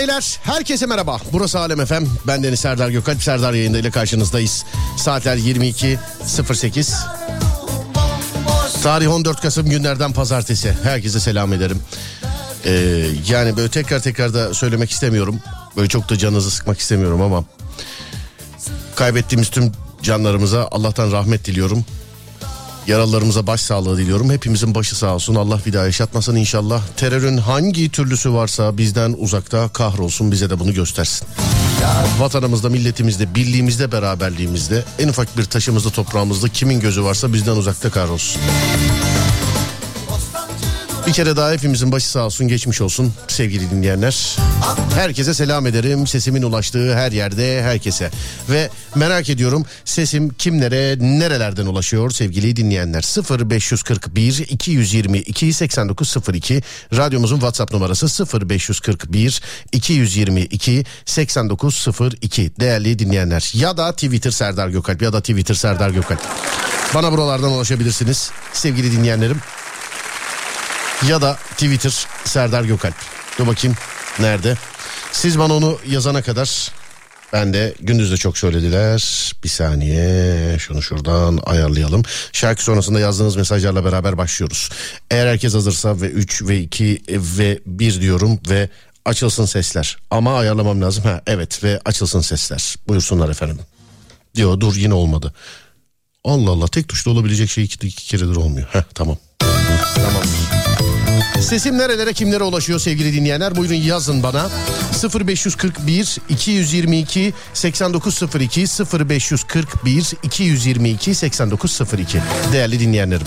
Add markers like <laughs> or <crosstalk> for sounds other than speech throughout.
Beyler herkese merhaba. Burası Alem FM. Ben Deniz Serdar Gökalp. Serdar yayında ile karşınızdayız. Saatler 22.08. Tarih 14 Kasım günlerden pazartesi. Herkese selam ederim. Ee, yani böyle tekrar tekrar da söylemek istemiyorum. Böyle çok da canınızı sıkmak istemiyorum ama kaybettiğimiz tüm canlarımıza Allah'tan rahmet diliyorum. Yaralılarımıza başsağlığı diliyorum. Hepimizin başı sağ olsun. Allah bir daha yaşatmasın inşallah. Terörün hangi türlüsü varsa bizden uzakta kahrolsun bize de bunu göstersin. Vatanımızda, milletimizde, birliğimizde, beraberliğimizde en ufak bir taşımızda, toprağımızda kimin gözü varsa bizden uzakta kahrolsun. Bir kere daha hepimizin başı sağ olsun geçmiş olsun sevgili dinleyenler. Herkese selam ederim sesimin ulaştığı her yerde herkese. Ve merak ediyorum sesim kimlere nerelerden ulaşıyor sevgili dinleyenler. 0541 222 8902 radyomuzun WhatsApp numarası 0541 222 8902 değerli dinleyenler. Ya da Twitter Serdar Gökalp ya da Twitter Serdar Gökalp. Bana buralardan ulaşabilirsiniz sevgili dinleyenlerim ya da Twitter Serdar Gökalp. Dur bakayım nerede? Siz bana onu yazana kadar ben de gündüz de çok söylediler. Bir saniye şunu şuradan ayarlayalım. Şarkı sonrasında yazdığınız mesajlarla beraber başlıyoruz. Eğer herkes hazırsa ve 3 ve 2 ve 1 diyorum ve açılsın sesler. Ama ayarlamam lazım. Ha evet ve açılsın sesler. Buyursunlar efendim. Diyor dur yine olmadı. Allah Allah tek tuşla olabilecek şey iki, iki keredir olmuyor. Heh tamam. Tamam. Sesim nerelere kimlere ulaşıyor sevgili dinleyenler? Buyurun yazın bana. 0541 222 8902 0541 222 8902 değerli dinleyenlerim.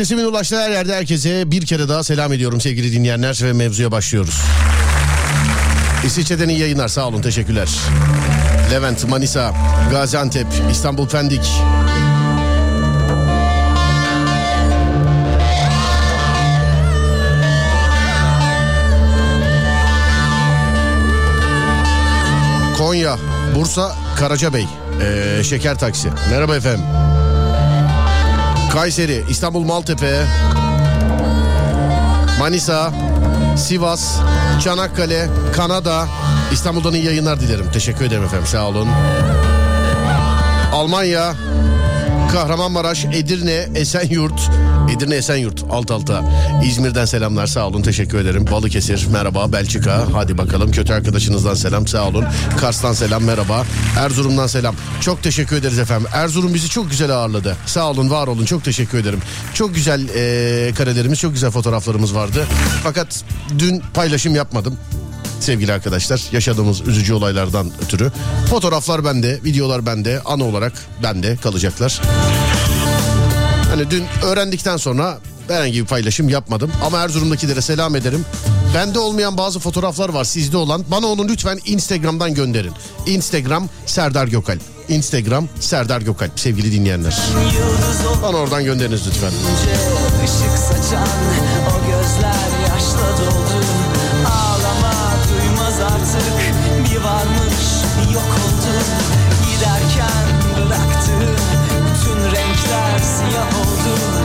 Sesimin ulaştığı her yerde herkese bir kere daha selam ediyorum sevgili dinleyenler ve mevzuya başlıyoruz. İsviçre'den iyi yayınlar sağ olun teşekkürler. Levent, Manisa, Gaziantep, İstanbul Pendik. Konya, Bursa, Karacabey, ee, Şeker Taksi. Merhaba efendim. Kayseri, İstanbul Maltepe, Manisa, Sivas, Çanakkale, Kanada, İstanbul'dan iyi yayınlar dilerim. Teşekkür ederim efendim sağ olun. Almanya, Kahramanmaraş, Edirne, Esenyurt, Edirne Esenyurt alt alta. İzmir'den selamlar sağ olun teşekkür ederim. Balıkesir merhaba Belçika hadi bakalım kötü arkadaşınızdan selam sağ olun. Kars'tan selam merhaba. Erzurum'dan selam. Çok teşekkür ederiz efendim. Erzurum bizi çok güzel ağırladı. Sağ olun var olun çok teşekkür ederim. Çok güzel eee, karelerimiz çok güzel fotoğraflarımız vardı. Fakat dün paylaşım yapmadım sevgili arkadaşlar yaşadığımız üzücü olaylardan ötürü. Fotoğraflar bende, videolar bende, ana olarak bende kalacaklar. Hani dün öğrendikten sonra herhangi bir paylaşım yapmadım. Ama Erzurum'dakilere selam ederim. Bende olmayan bazı fotoğraflar var sizde olan. Bana onu lütfen Instagram'dan gönderin. Instagram Serdar Gökalp. Instagram Serdar Gökalp sevgili dinleyenler. Bana oradan gönderiniz lütfen. Işık saçan o gözler yaşla doldu Ağlama duymaz artık bir varmış bir yok oldu Giderken renkler siyah oldu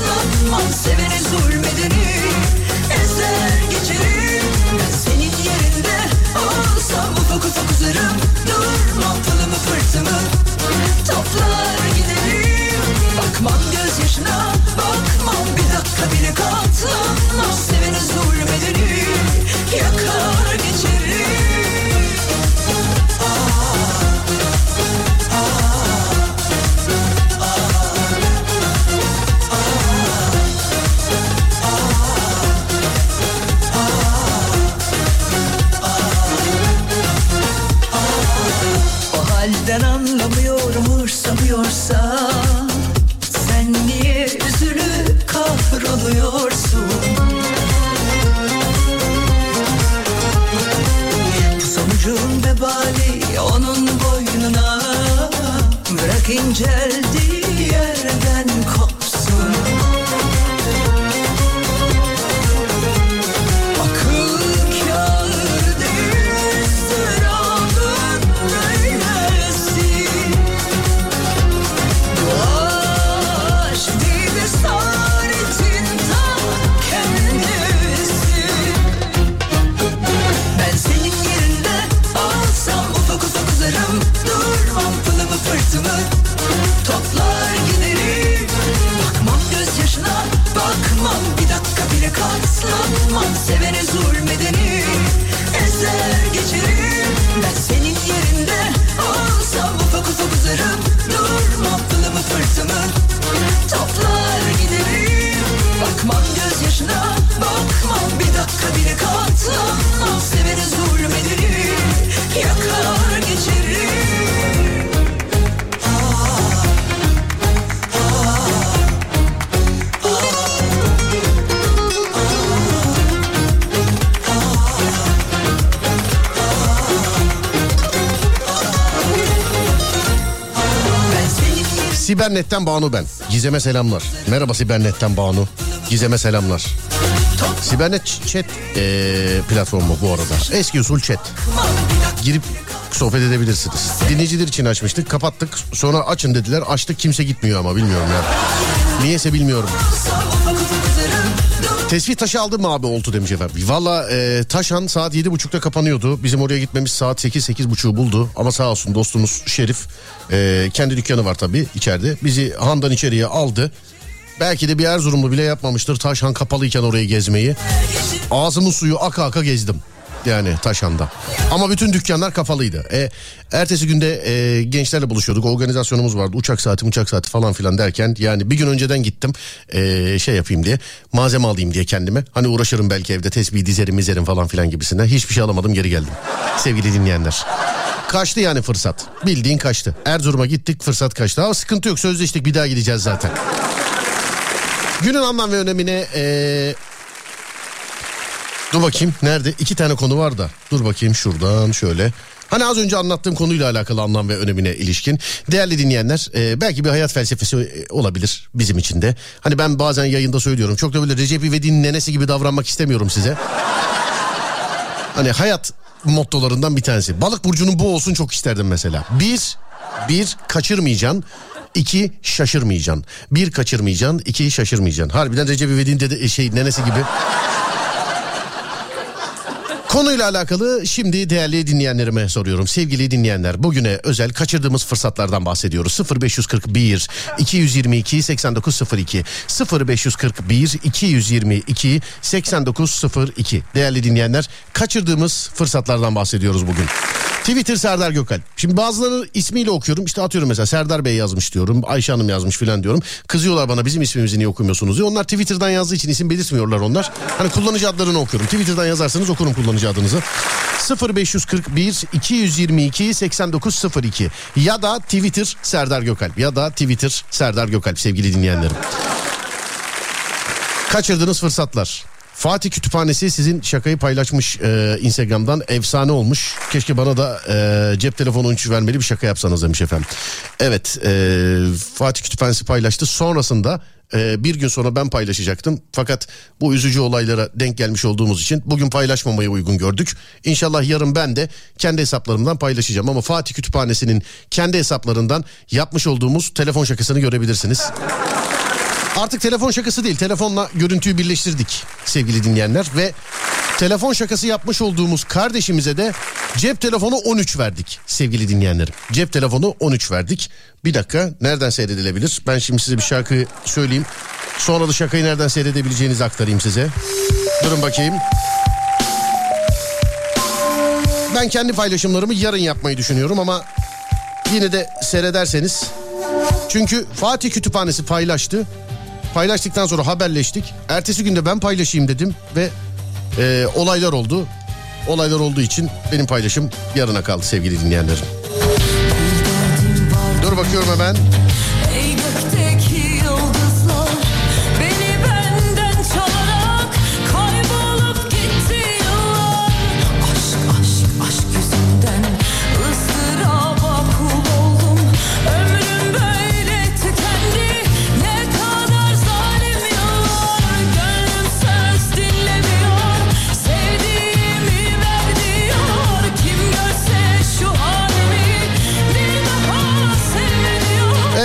asla. An sevene zulmedeni Ezer geçerim Ben senin yerinde olsam ufak ufak uzarım. Durmam falımı fırtımı. Toplar giderim. Bakmam gözyaşına Bakmam bir dakika bile katlam Sibernet'ten Banu ben. Gizem'e selamlar. Merhaba Sibernet'ten Banu. Gizem'e selamlar. Sibernet chat eee, platformu bu arada. Eski usul chat. Girip sohbet edebilirsiniz. Dinleyiciler için açmıştık kapattık sonra açın dediler açtık kimse gitmiyor ama bilmiyorum ya. Niyeyse bilmiyorum. Tespih taşı aldın mı abi oltu demiş efendim. Valla e, Taşan saat yedi buçukta kapanıyordu. Bizim oraya gitmemiz saat sekiz sekiz buçuğu buldu. Ama sağ olsun dostumuz Şerif e, kendi dükkanı var tabii içeride. Bizi handan içeriye aldı. Belki de bir Erzurumlu bile yapmamıştır Taşhan kapalıyken orayı gezmeyi. Ağzımın suyu aka aka gezdim. Yani Taşhan'da. Ama bütün dükkanlar kapalıydı. E, ertesi günde e, gençlerle buluşuyorduk. Organizasyonumuz vardı. Uçak saati uçak saati falan filan derken. Yani bir gün önceden gittim. e, şey yapayım diye. Malzeme alayım diye kendime. Hani uğraşırım belki evde tesbih dizerim mizerim falan filan gibisinden. Hiçbir şey alamadım geri geldim. Sevgili dinleyenler. Kaçtı yani fırsat. Bildiğin kaçtı. Erzurum'a gittik fırsat kaçtı. Ama sıkıntı yok sözleştik bir daha gideceğiz zaten. Günün anlam ve önemine eee, dur bakayım nerede iki tane konu var da dur bakayım şuradan şöyle. Hani az önce anlattığım konuyla alakalı anlam ve önemine ilişkin. Değerli dinleyenler e, belki bir hayat felsefesi e, olabilir bizim için de. Hani ben bazen yayında söylüyorum çok da böyle Recep İvedik'in nenesi gibi davranmak istemiyorum size. <laughs> Hani hayat mottolarından bir tanesi. Balık burcunun bu olsun çok isterdim mesela. Bir, bir kaçırmayacaksın. İki şaşırmayacaksın. Bir kaçırmayacaksın, iki şaşırmayacaksın. Harbiden Recep İvedik'in dede, şey nenesi gibi. Konuyla alakalı şimdi değerli dinleyenlerime soruyorum. Sevgili dinleyenler bugüne özel kaçırdığımız fırsatlardan bahsediyoruz. 0541 222 8902 0541 222 8902 Değerli dinleyenler kaçırdığımız fırsatlardan bahsediyoruz bugün. Twitter Serdar Gökalp. Şimdi bazıları ismiyle okuyorum. İşte atıyorum mesela Serdar Bey yazmış diyorum. Ayşe Hanım yazmış filan diyorum. Kızıyorlar bana bizim ismimizi niye okumuyorsunuz diye. Onlar Twitter'dan yazdığı için isim belirtmiyorlar onlar. Hani kullanıcı adlarını okuyorum. Twitter'dan yazarsanız okurum kullanıcı adınızı. 0541 222 8902 ya da Twitter Serdar Gökalp ya da Twitter Serdar Gökalp sevgili dinleyenlerim. Kaçırdığınız fırsatlar. Fatih Kütüphanesi sizin şakayı paylaşmış e, Instagram'dan efsane olmuş. Keşke bana da e, cep telefonu oyuncu vermeli bir şaka yapsanız demiş efendim. Evet e, Fatih Kütüphanesi paylaştı. Sonrasında e, bir gün sonra ben paylaşacaktım. Fakat bu üzücü olaylara denk gelmiş olduğumuz için bugün paylaşmamayı uygun gördük. İnşallah yarın ben de kendi hesaplarımdan paylaşacağım. Ama Fatih Kütüphanesi'nin kendi hesaplarından yapmış olduğumuz telefon şakasını görebilirsiniz. Artık telefon şakası değil telefonla görüntüyü birleştirdik sevgili dinleyenler ve telefon şakası yapmış olduğumuz kardeşimize de cep telefonu 13 verdik sevgili dinleyenlerim. Cep telefonu 13 verdik. Bir dakika nereden seyredilebilir? Ben şimdi size bir şarkı söyleyeyim. Sonra da şakayı nereden seyredebileceğinizi aktarayım size. Durun bakayım. Ben kendi paylaşımlarımı yarın yapmayı düşünüyorum ama yine de seyrederseniz çünkü Fatih Kütüphanesi paylaştı. Paylaştıktan sonra haberleştik. Ertesi günde ben paylaşayım dedim ve e, olaylar oldu. Olaylar olduğu için benim paylaşım yarına kaldı sevgili dinleyenlerim. Dur bakıyorum hemen.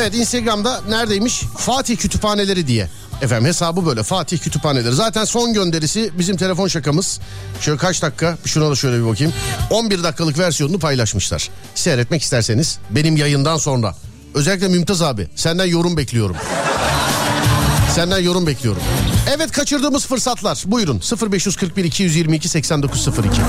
Evet Instagram'da neredeymiş? Fatih Kütüphaneleri diye. Efendim hesabı böyle Fatih Kütüphaneleri. Zaten son gönderisi bizim telefon şakamız. Şöyle kaç dakika? Şuna da şöyle bir bakayım. 11 dakikalık versiyonunu paylaşmışlar. Seyretmek isterseniz benim yayından sonra. Özellikle Mümtaz abi senden yorum bekliyorum. Senden yorum bekliyorum. Evet kaçırdığımız fırsatlar. Buyurun 0541 222 8902.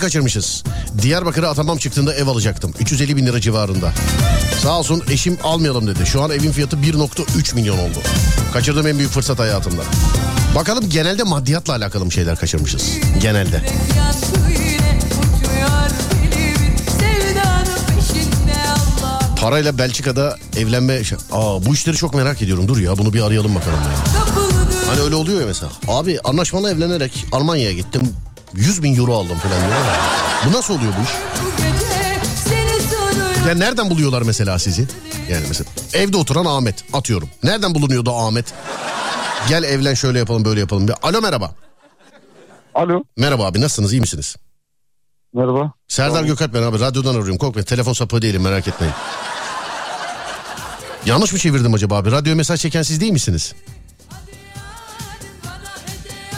kaçırmışız? Diyarbakır'a atamam çıktığında ev alacaktım. 350 bin lira civarında. Sağ olsun eşim almayalım dedi. Şu an evin fiyatı 1.3 milyon oldu. Kaçırdığım en büyük fırsat hayatımda. Bakalım genelde maddiyatla alakalı mı şeyler kaçırmışız? Genelde. Parayla Belçika'da evlenme... şey- Aa bu işleri çok merak ediyorum. Dur ya bunu bir arayalım bakalım Hani öyle oluyor ya mesela. Abi anlaşmalı evlenerek Almanya'ya gittim. 100 bin euro aldım falan diyor. Bu nasıl oluyor bu iş? Ya nereden buluyorlar mesela sizi? Yani mesela evde oturan Ahmet atıyorum. Nereden bulunuyordu Ahmet? Gel evlen şöyle yapalım böyle yapalım. Alo merhaba. Alo. Merhaba abi nasılsınız iyi misiniz? Merhaba. Serdar Gökalp ben abi radyodan arıyorum korkmayın telefon sapığı değilim merak etmeyin. Yanlış mı çevirdim acaba abi? Radyo mesaj çeken siz değil misiniz?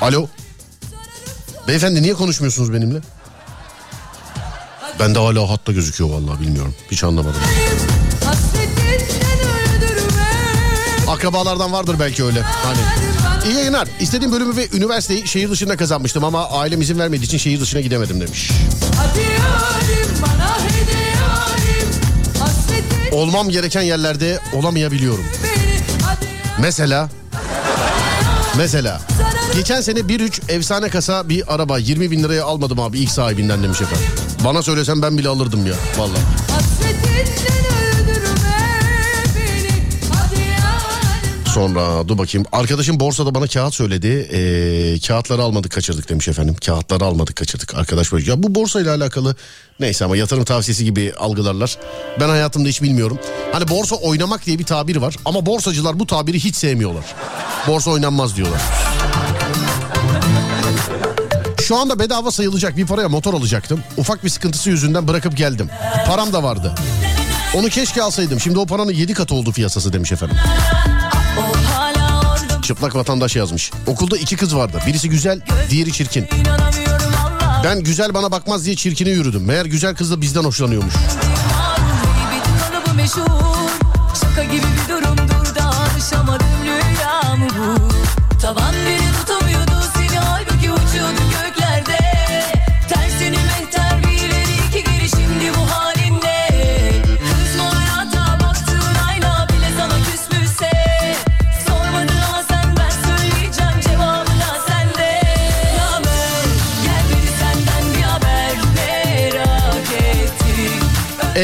Alo. Beyefendi niye konuşmuyorsunuz benimle? Ben de hala hatta gözüküyor vallahi bilmiyorum. Hiç anlamadım. Akrabalardan vardır belki öyle. Hani. İyi yayınlar. İstediğim bölümü ve üniversiteyi şehir dışında kazanmıştım ama ailem izin vermediği için şehir dışına gidemedim demiş. Olmam gereken yerlerde olamayabiliyorum. Mesela Mesela Geçen sene 1.3 efsane kasa bir araba 20 bin liraya almadım abi ilk sahibinden demiş efendim. Bana söylesen ben bile alırdım ya vallahi. Sonra dur bakayım. Arkadaşım borsada bana kağıt söyledi. Ee, kağıtları almadık kaçırdık demiş efendim. Kağıtları almadık kaçırdık. Arkadaş böyle. Ya bu borsayla alakalı neyse ama yatırım tavsiyesi gibi algılarlar. Ben hayatımda hiç bilmiyorum. Hani borsa oynamak diye bir tabir var. Ama borsacılar bu tabiri hiç sevmiyorlar. Borsa oynanmaz diyorlar. Şu anda bedava sayılacak bir paraya motor alacaktım. Ufak bir sıkıntısı yüzünden bırakıp geldim. Param da vardı. Onu keşke alsaydım. Şimdi o paranın 7 katı oldu piyasası demiş efendim. Çıplak vatandaş yazmış. Okulda iki kız vardı. Birisi güzel, diğeri çirkin. Ben güzel bana bakmaz diye çirkine yürüdüm. Meğer güzel kız da bizden hoşlanıyormuş. Şaka gibi bir durumdur da alışamadım rüya mı bu Tavan beni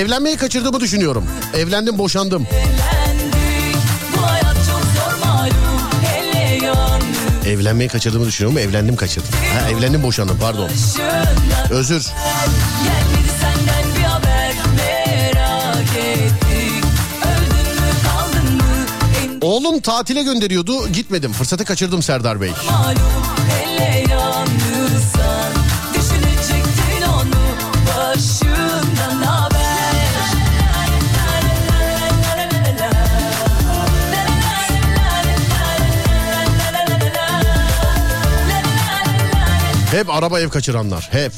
Evlenmeyi kaçırdığımı düşünüyorum. Evlendim boşandım. Evlenmeyi kaçırdığımı düşünüyorum. Evlendim kaçırdım. Ha, evlendim boşandım pardon. Özür. gelmedi senden Oğlum tatile gönderiyordu. Gitmedim. Fırsatı kaçırdım Serdar Bey. malum. Hep araba ev kaçıranlar. Hep.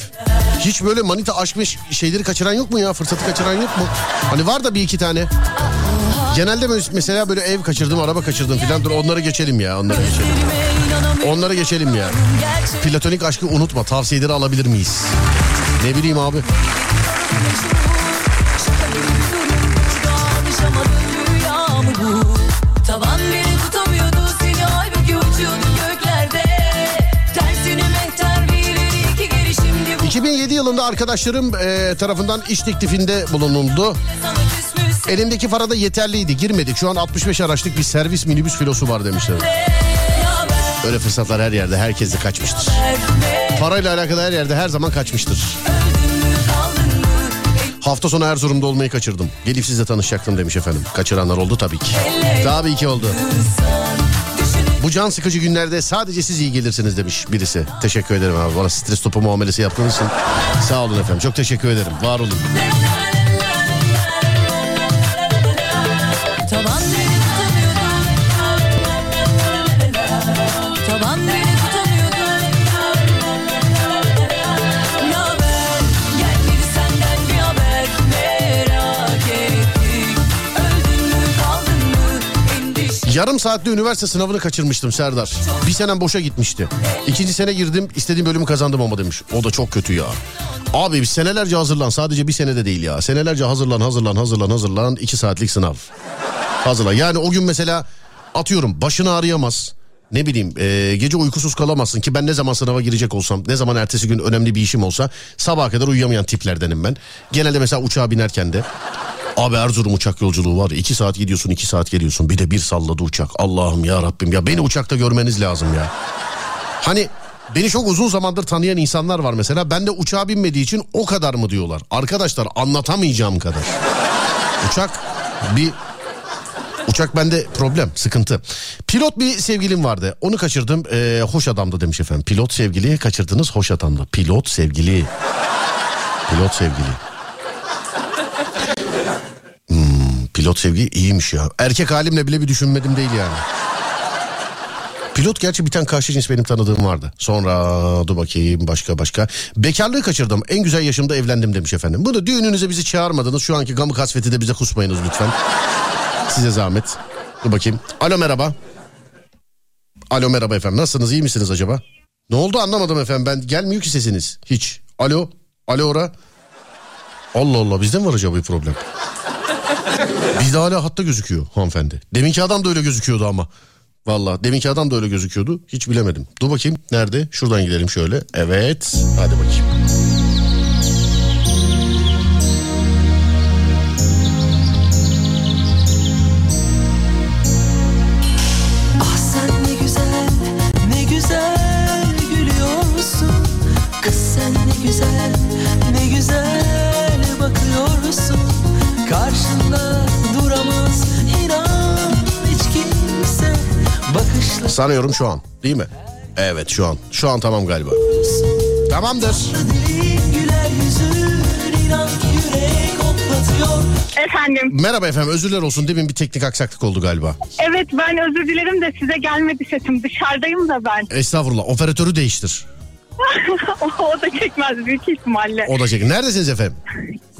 Hiç böyle manita aşkmış şeyleri kaçıran yok mu ya? Fırsatı kaçıran yok mu? Hani var da bir iki tane. Genelde mes- mesela böyle ev kaçırdım, araba kaçırdım filan. Dur onları geçelim ya, onları geçelim. Onları geçelim ya. Platonik aşkı unutma. Tavsiyeleri alabilir miyiz? Ne bileyim abi. 2007 yılı Havaalanında arkadaşlarım e, tarafından iş teklifinde bulunuldu. Elimdeki para da yeterliydi. Girmedik. Şu an 65 araçlık bir servis minibüs filosu var demişler. Öyle fırsatlar her yerde herkeste kaçmıştır. Parayla alakalı her yerde her zaman kaçmıştır. Hafta sonu Erzurum'da olmayı kaçırdım. Gelip sizle tanışacaktım demiş efendim. Kaçıranlar oldu tabii ki. Tabii ki oldu. Bu can sıkıcı günlerde sadece siz iyi gelirsiniz demiş birisi. Teşekkür ederim abi. Bana stres topu muamelesi yaptığınız için. Sağ olun efendim. Çok teşekkür ederim. Var olun. Yarım saatte üniversite sınavını kaçırmıştım Serdar. Bir senem boşa gitmişti. İkinci sene girdim istediğim bölümü kazandım ama demiş. O da çok kötü ya. Abi senelerce hazırlan sadece bir senede değil ya. Senelerce hazırlan hazırlan hazırlan hazırlan. iki saatlik sınav. Hazırlan. Yani o gün mesela atıyorum başını ağrıyamaz. Ne bileyim e, gece uykusuz kalamazsın ki ben ne zaman sınava girecek olsam ne zaman ertesi gün önemli bir işim olsa sabaha kadar uyuyamayan tiplerdenim ben. Genelde mesela uçağa binerken de Abi Erzurum uçak yolculuğu var. iki saat gidiyorsun iki saat geliyorsun. Bir de bir salladı uçak. Allah'ım ya Rabbim ya beni uçakta görmeniz lazım ya. Hani beni çok uzun zamandır tanıyan insanlar var mesela. Ben de uçağa binmediği için o kadar mı diyorlar. Arkadaşlar anlatamayacağım kadar. Uçak bir Uçak bende problem, sıkıntı. Pilot bir sevgilim vardı. Onu kaçırdım. Ee, hoş adamdı demiş efendim. Pilot sevgili kaçırdınız hoş adamdı. Pilot sevgili. Pilot sevgili. Hmm, pilot sevgi iyiymiş ya. Erkek halimle bile bir düşünmedim değil yani. Pilot gerçi bir tane karşı cins benim tanıdığım vardı. Sonra dur bakayım başka başka. Bekarlığı kaçırdım. En güzel yaşımda evlendim demiş efendim. Bunu düğününüze bizi çağırmadınız. Şu anki gamı kasveti de bize kusmayınız lütfen. Size zahmet. Dur bakayım. Alo merhaba. Alo merhaba efendim. Nasılsınız? iyi misiniz acaba? Ne oldu anlamadım efendim. Ben gelmiyor ki sesiniz. Hiç. Alo. Alo ora. Allah Allah bizde mi var acaba bir problem? Bizde hala hatta gözüküyor hanımefendi. Deminki adam da öyle gözüküyordu ama. Valla deminki adam da öyle gözüküyordu. Hiç bilemedim. Dur bakayım nerede? Şuradan gidelim şöyle. Evet. Hadi bakayım. Sanıyorum şu an. Değil mi? Evet şu an. Şu an tamam galiba. Tamamdır. Efendim, Merhaba efendim özürler olsun. Demin bir teknik aksaklık oldu galiba. evet ben özür dilerim de size gelmedi sesim. Dışarıdayım da ben. Estağfurullah. Operatörü değiştir. <laughs> o da çekmez büyük ihtimalle. O da çekin. Neredesiniz efendim?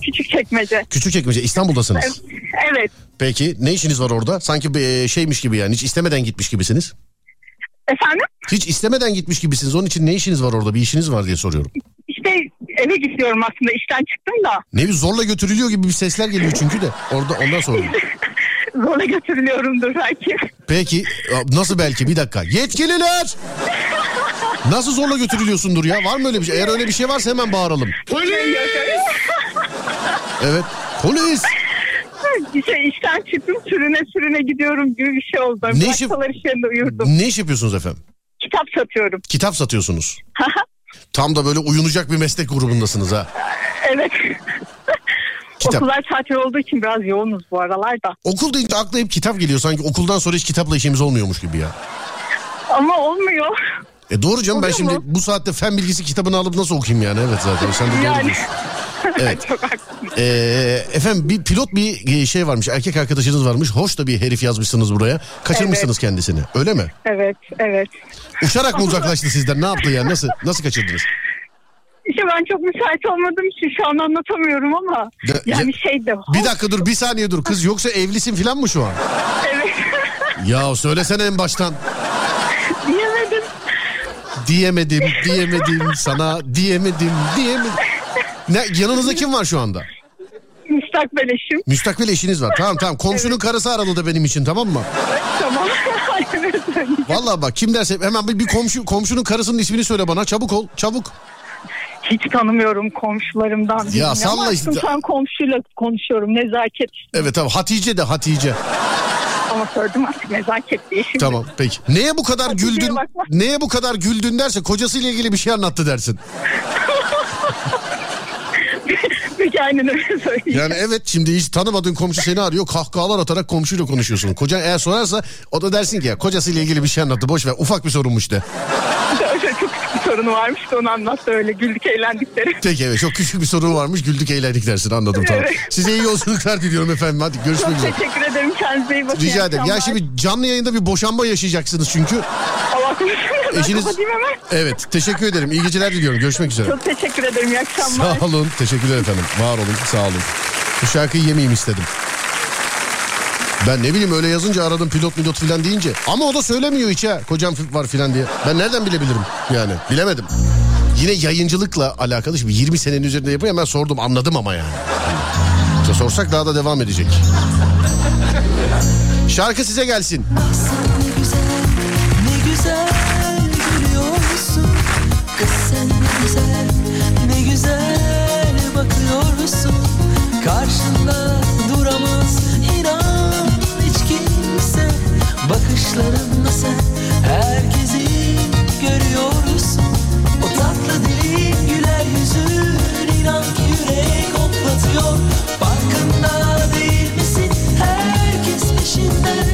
Küçük çekmece. Küçükçekmece İstanbul'dasınız. Evet. Peki ne işiniz var orada? Sanki bir e, şeymiş gibi yani hiç istemeden gitmiş gibisiniz. Efendim? Hiç istemeden gitmiş gibisiniz. Onun için ne işiniz var orada? Bir işiniz var diye soruyorum. İşte eve gidiyorum aslında. işten çıktım da. Ne bir zorla götürülüyor gibi bir sesler geliyor çünkü de. Orada ondan soruyorum. <laughs> Zorla götürülüyorumdur belki. Peki nasıl belki bir dakika. Yetkililer! Nasıl zorla götürülüyorsundur ya? Var mı öyle bir şey? Eğer öyle bir şey varsa hemen bağıralım. Evet. Polis! İşte işten çıktım sürüne sürüne gidiyorum gibi bir şey oldu. Ne iş uyurdum. Ne iş yapıyorsunuz efendim? Kitap satıyorum. Kitap satıyorsunuz. Tam da böyle uyunacak bir meslek grubundasınız ha. evet. <laughs> Kitap. Okullar tatil olduğu için biraz yoğunuz bu aralarda. Okul deyince akla hep kitap geliyor. Sanki okuldan sonra hiç kitapla işimiz olmuyormuş gibi ya. Ama olmuyor. E doğru canım ben Oluyor şimdi mu? bu saatte fen bilgisi kitabını alıp nasıl okuyayım yani? Evet zaten sen de doğru Yani. diyorsun. Evet. <laughs> Çok. Ee, efendim bir pilot bir şey varmış. Erkek arkadaşınız varmış. Hoş da bir herif yazmışsınız buraya. Kaçırmışsınız kendisini. Öyle mi? Evet, evet. Uçarak mı <laughs> uzaklaştı sizden? Ne yaptı yani? Nasıl nasıl kaçırdınız? İşte ben çok müsait olmadığım için şu an anlatamıyorum ama Ya- yani ya- şey de Bir dakika dur bir saniye dur. Kız yoksa evlisin falan mı şu an? evet <laughs> Ya söylesene en baştan. diyemedim. Diyemedim, diyemedim sana, diyemedim, diyemedim. Ne, yanınızda kim var şu anda? Müstakbel eşim. Müstakbel eşiniz var. Tamam tamam. Komşunun karısı aradı da benim için tamam mı? Tamam. <laughs> evet. Vallahi bak kim derse hemen bir, bir komşu komşunun karısının ismini söyle bana. Çabuk ol, çabuk. Hiç tanımıyorum komşularımdan. ama salla işte. Sultan komşuyla konuşuyorum nezaket. Evet tamam Hatice de Hatice. Ama sordum artık nezaket diye şimdi. Tamam peki. Neye bu kadar Hatice'ye güldün? bakma. Neye bu kadar güldün derse kocasıyla ilgili bir şey anlattı dersin. <laughs> <laughs> Aynen öyle söyleyeyim. Yani evet şimdi hiç tanımadığın komşu seni arıyor kahkahalar atarak komşuyla konuşuyorsun. Kocan eğer sorarsa o da dersin ki ya kocasıyla ilgili bir şey anlattı boş ver ufak bir sorunmuş de. <laughs> Çok küçük bir sorunu varmış da onu anlattı öyle güldük eğlendikleri. Peki evet çok küçük bir sorun varmış güldük eğlendik dersin anladım tamam. Evet. Size iyi yolculuklar diliyorum efendim hadi görüşmek Çok üzere. teşekkür ederim kendinize iyi bakın. Rica ederim. Ya şimdi canlı yayında bir boşanma yaşayacaksınız çünkü. Ben Eşiniz... Evet teşekkür ederim. İyi geceler diliyorum. Görüşmek üzere. Çok teşekkür ederim. İyi akşamlar. Sağ olun. Teşekkürler efendim. Var olun. Sağ olun. Bu şarkıyı yemeyeyim istedim. Ben ne bileyim öyle yazınca aradım pilot pilot filan deyince. Ama o da söylemiyor hiç ha. Kocam var filan diye. Ben nereden bilebilirim yani. Bilemedim. Yine yayıncılıkla alakalı şimdi 20 senenin üzerinde yapıyor. Hemen sordum anladım ama yani. İşte sorsak daha da devam edecek. Şarkı size gelsin. Bakışlarınla sen herkesi görüyorsun. O tatlı dilin güler yüzün inan ki yürek hoplatıyor Farkında değil misin? Herkes peşinden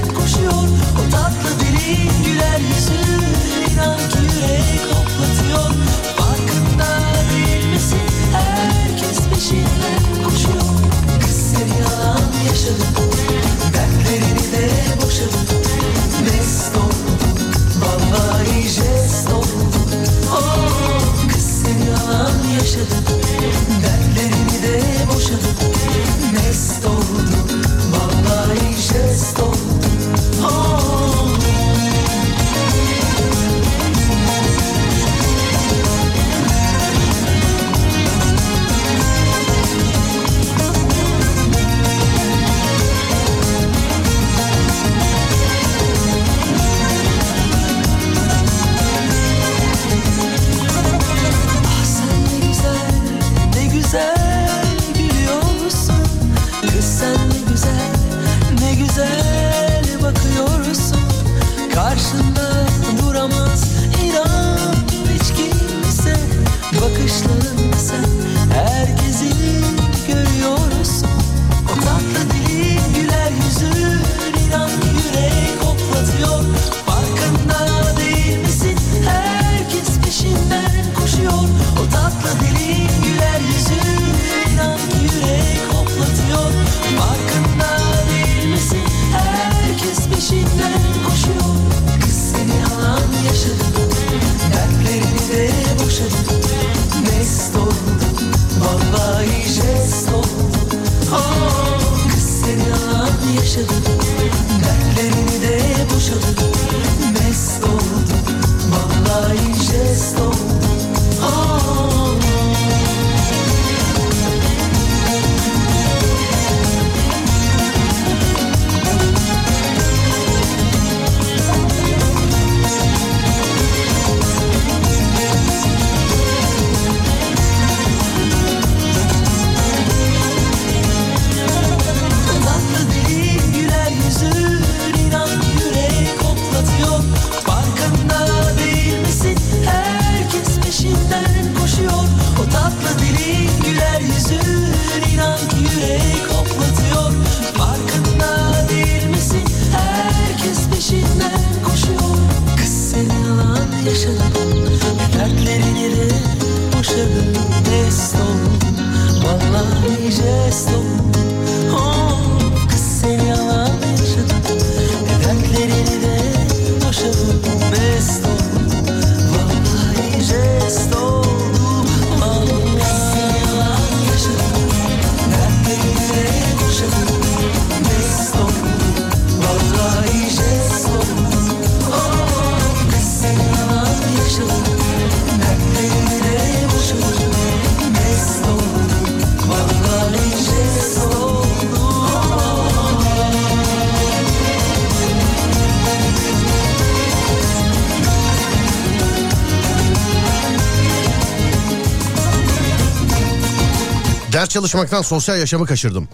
çalışmaktan sosyal yaşamı kaçırdım.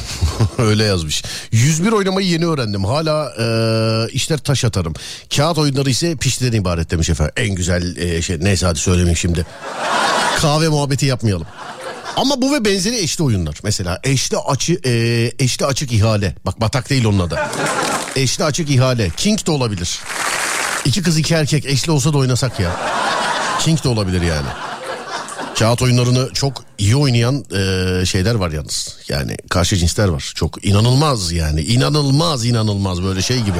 <laughs> Öyle yazmış. 101 oynamayı yeni öğrendim. Hala e, işler taş atarım. Kağıt oyunları ise piştiden ibaret demiş efendim. En güzel e, şey neyse hadi söylemeyeyim şimdi. Kahve muhabbeti yapmayalım. Ama bu ve benzeri eşli oyunlar. Mesela eşli açı e, eşli açık ihale. Bak batak değil onun adı. Eşli açık ihale. King de olabilir. İki kız iki erkek eşli olsa da oynasak ya. King de olabilir yani. Kağıt oyunlarını çok iyi oynayan e, şeyler var yalnız. Yani karşı cinsler var. Çok inanılmaz yani. İnanılmaz inanılmaz böyle şey gibi.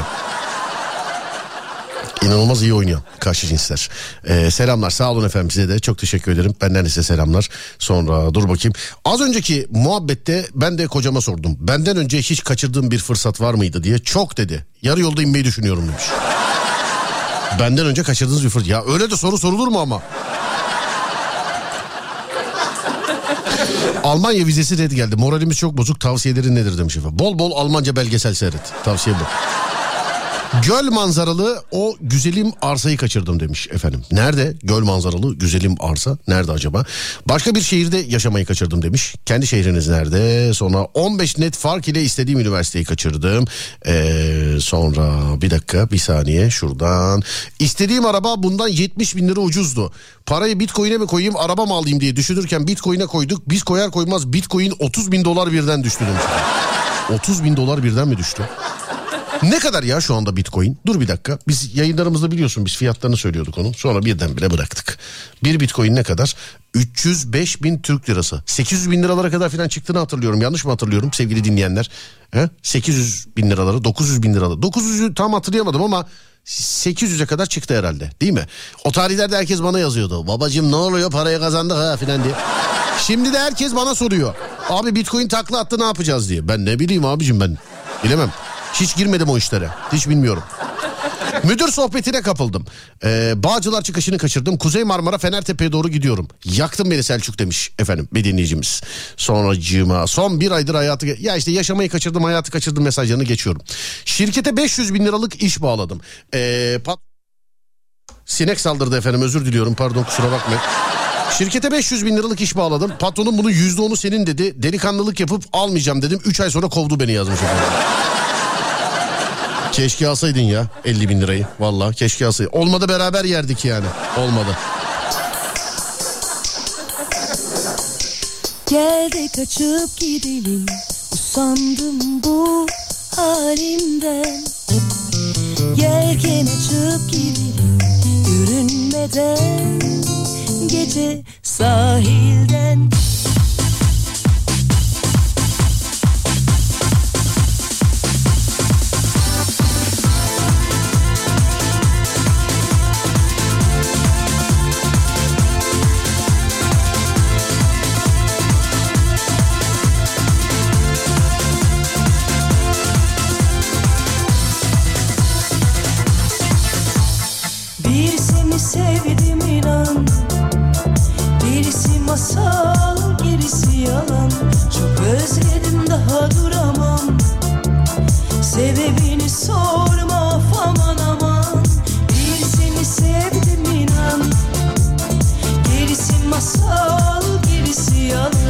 İnanılmaz iyi oynuyor karşı cinsler. Ee, selamlar sağ olun efendim size de çok teşekkür ederim. Benden de size selamlar. Sonra dur bakayım. Az önceki muhabbette ben de kocama sordum. Benden önce hiç kaçırdığım bir fırsat var mıydı diye. Çok dedi. Yarı yolda inmeyi düşünüyorum demiş. Benden önce kaçırdığınız bir fırsat. Ya öyle de soru sorulur mu ama? Almanya vizesi red geldi. Moralimiz çok bozuk. Tavsiyelerin nedir demiş efendim. Bol bol Almanca belgesel seyret. Tavsiye bu. Göl manzaralı o güzelim arsayı kaçırdım demiş efendim. Nerede göl manzaralı güzelim arsa? Nerede acaba? Başka bir şehirde yaşamayı kaçırdım demiş. Kendi şehriniz nerede? Sonra 15 net fark ile istediğim üniversiteyi kaçırdım. Ee, sonra bir dakika bir saniye şuradan. İstediğim araba bundan 70 bin lira ucuzdu. Parayı bitcoin'e mi koyayım araba mı alayım diye düşünürken bitcoin'e koyduk. Biz koyar koymaz bitcoin 30 bin dolar birden düştü demiş. 30 bin dolar birden mi düştü? Ne kadar ya şu anda bitcoin? Dur bir dakika. Biz yayınlarımızda biliyorsun biz fiyatlarını söylüyorduk onun. Sonra birdenbire bıraktık. Bir bitcoin ne kadar? 305 bin Türk lirası. 800 bin liralara kadar falan çıktığını hatırlıyorum. Yanlış mı hatırlıyorum sevgili dinleyenler? He? 800 bin liraları 900 bin liraları. 900'ü tam hatırlayamadım ama 800'e kadar çıktı herhalde değil mi? O tarihlerde herkes bana yazıyordu. Babacım ne oluyor parayı kazandık ha filan diye. Şimdi de herkes bana soruyor. Abi bitcoin takla attı ne yapacağız diye. Ben ne bileyim abicim ben bilemem. Hiç girmedim o işlere. Hiç bilmiyorum. Müdür sohbetine kapıldım. Ee, Bağcılar çıkışını kaçırdım. Kuzey Marmara Fenertepe'ye doğru gidiyorum. Yaktın beni Selçuk demiş efendim bir dinleyicimiz. Sonra cima son bir aydır hayatı... Ya işte yaşamayı kaçırdım hayatı kaçırdım mesajlarını geçiyorum. Şirkete 500 bin liralık iş bağladım. Ee, pat... Sinek saldırdı efendim özür diliyorum pardon kusura bakmayın. Şirkete 500 bin liralık iş bağladım. Patronum bunun %10'u senin dedi. Delikanlılık yapıp almayacağım dedim. 3 ay sonra kovdu beni yazmış efendim. Keşke alsaydın ya 50 bin lirayı. Valla keşke alsaydın. Olmadı beraber yerdik yani. Olmadı. Gel de kaçıp gidelim Usandım bu halimden Yelken açıp gidelim Görünmeden Gece sahilden masal gerisi yalan. Çok özledim daha duramam. Sebebini sorma aman aman. Birisini sevdim inan. Gerisi masal gerisi yalan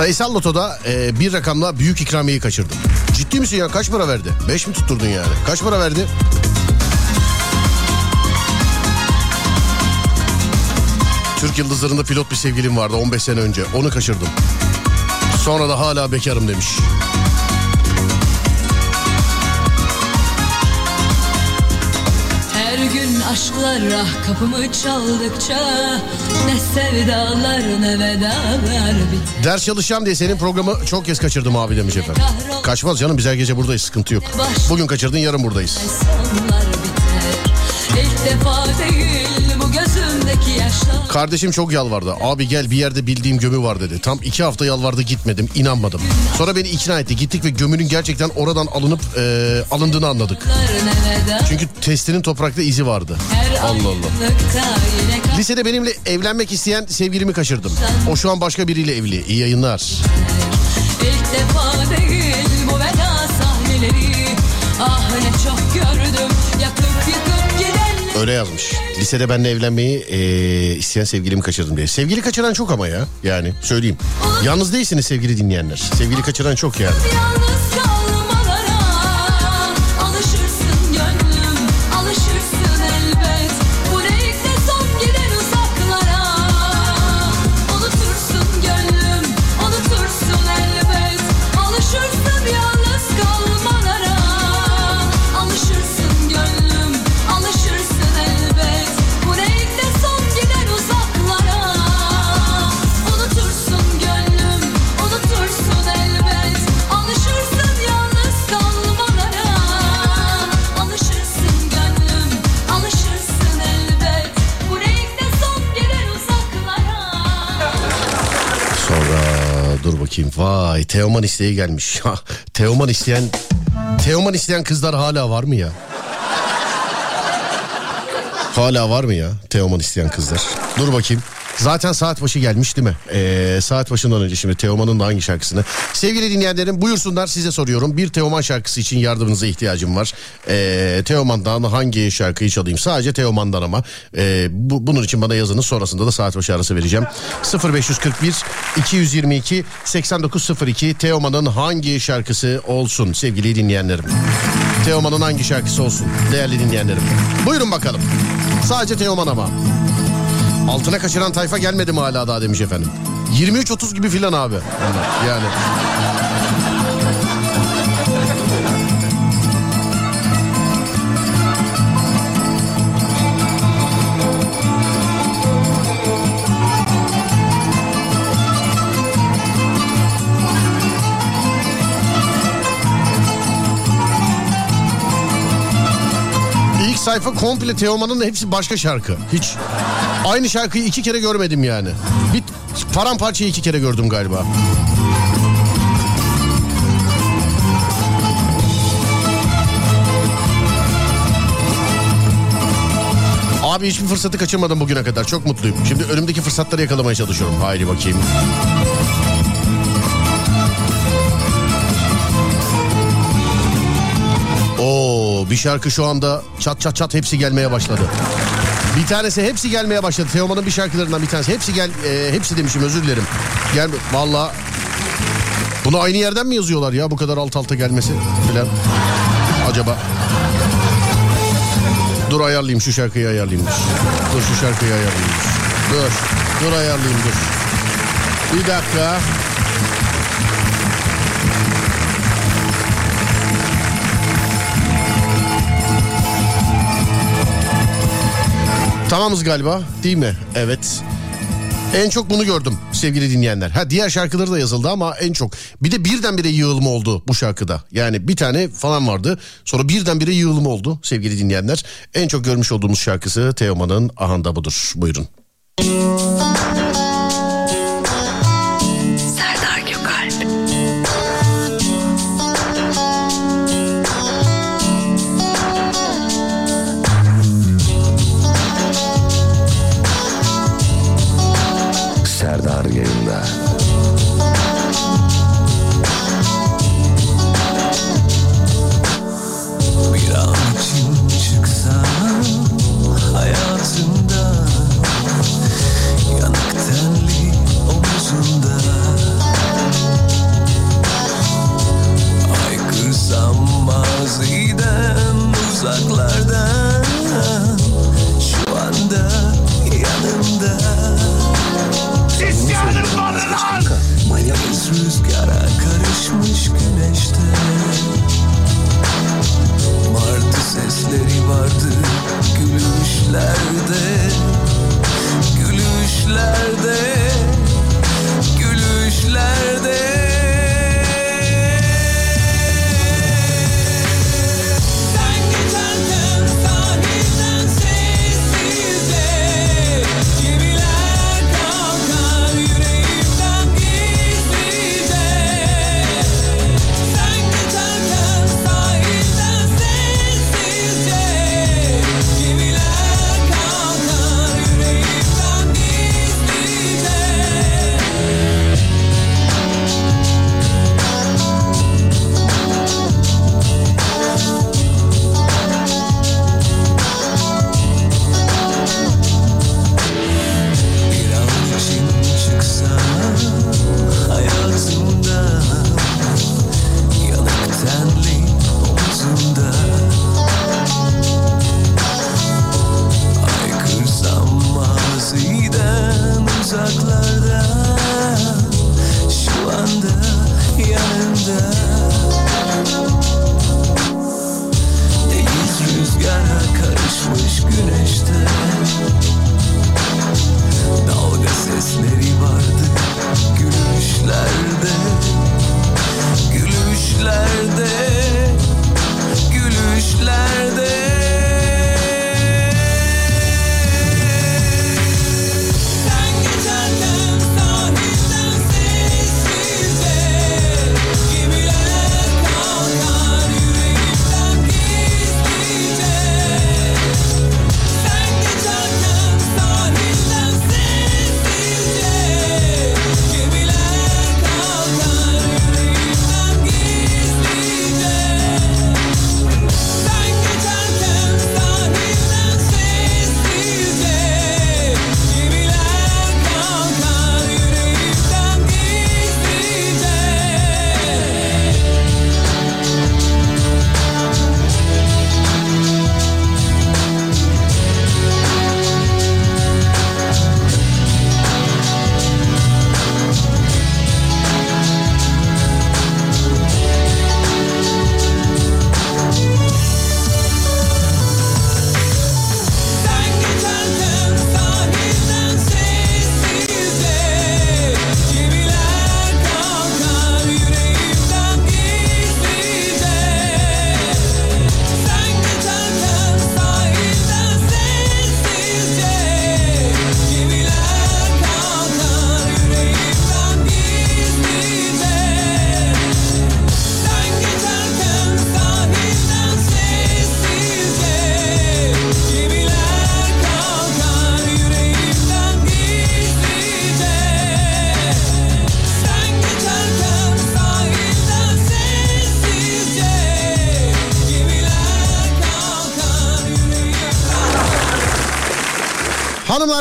Sayısal lotoda e, bir rakamla büyük ikramiyeyi kaçırdım. Ciddi misin ya kaç para verdi? 5 mi tutturdun yani? Kaç para verdi? Türk Yıldızları'nda pilot bir sevgilim vardı 15 sene önce. Onu kaçırdım. Sonra da hala bekarım demiş. Her gün aşklar ah kapımı çaldıkça Ne sevdalar ne vedalar biter Ders çalışacağım diye senin programı çok kez kaçırdım abi demiş efendim. Kaçmaz canım biz her gece buradayız sıkıntı yok. Bugün kaçırdın yarın buradayız. İlk defa Kardeşim çok yalvardı. Abi gel bir yerde bildiğim gömü var dedi. Tam iki hafta yalvardı gitmedim inanmadım. Sonra beni ikna etti. Gittik ve gömünün gerçekten oradan alınıp e, alındığını anladık. Çünkü testinin toprakta izi vardı. Allah Allah. Lisede benimle evlenmek isteyen sevgilimi kaçırdım. O şu an başka biriyle evli. İyi yayınlar. İlk defa değil bu veda sahneleri Ah ne çok gördüm yakıp yıkıp Öyle yazmış. Lisede benimle evlenmeyi e, isteyen sevgilimi kaçırdım diye. Sevgili kaçıran çok ama ya. Yani söyleyeyim. Yalnız değilsiniz sevgili dinleyenler. Sevgili kaçıran çok yani. Yalnız Teoman isteği gelmiş. <laughs> Teoman isteyen Teoman isteyen kızlar hala var mı ya? Hala var mı ya Teoman isteyen kızlar? Dur bakayım. Zaten saat başı gelmiş değil mi? Ee, saat başından önce şimdi Teoman'ın da hangi şarkısını? Sevgili dinleyenlerim buyursunlar size soruyorum. Bir Teoman şarkısı için yardımınıza ihtiyacım var. Ee, Teoman'dan hangi şarkıyı çalayım? Sadece Teoman'dan ama. Ee, bu, bunun için bana yazınız sonrasında da saat başı arası vereceğim. 0541 222 8902 Teoman'ın hangi şarkısı olsun sevgili dinleyenlerim? Teoman'ın hangi şarkısı olsun değerli dinleyenlerim? Buyurun bakalım. Sadece Teoman ama. Altına kaçıran tayfa gelmedi mi hala daha demiş efendim. 23-30 gibi filan abi. Yani, yani. Sayfa komple Teoman'ın hepsi başka şarkı. Hiç aynı şarkıyı iki kere görmedim yani. Bir paramparçayı iki kere gördüm galiba. Abi hiçbir fırsatı kaçırmadım bugüne kadar. Çok mutluyum. Şimdi önümdeki fırsatları yakalamaya çalışıyorum. Haydi bakayım. Oo, bir şarkı şu anda çat çat çat hepsi gelmeye başladı. Bir tanesi hepsi gelmeye başladı. Teoman'ın bir şarkılarından bir tanesi. Hepsi gel e, hepsi demişim özür dilerim. Gel valla bunu aynı yerden mi yazıyorlar ya bu kadar alt alta gelmesi filan. Acaba Dur ayarlayayım şu şarkıyı ayarlayayım. Dur, dur şu şarkıyı ayarlayayım. Dur. Dur ayarlayayım dur. Bir dakika. Tamamız galiba değil mi? Evet. En çok bunu gördüm sevgili dinleyenler. Ha diğer şarkıları da yazıldı ama en çok. Bir de birdenbire yığılma oldu bu şarkıda. Yani bir tane falan vardı. Sonra birdenbire yığılma oldu sevgili dinleyenler. En çok görmüş olduğumuz şarkısı Teoman'ın Ahanda budur. Buyurun. Serdar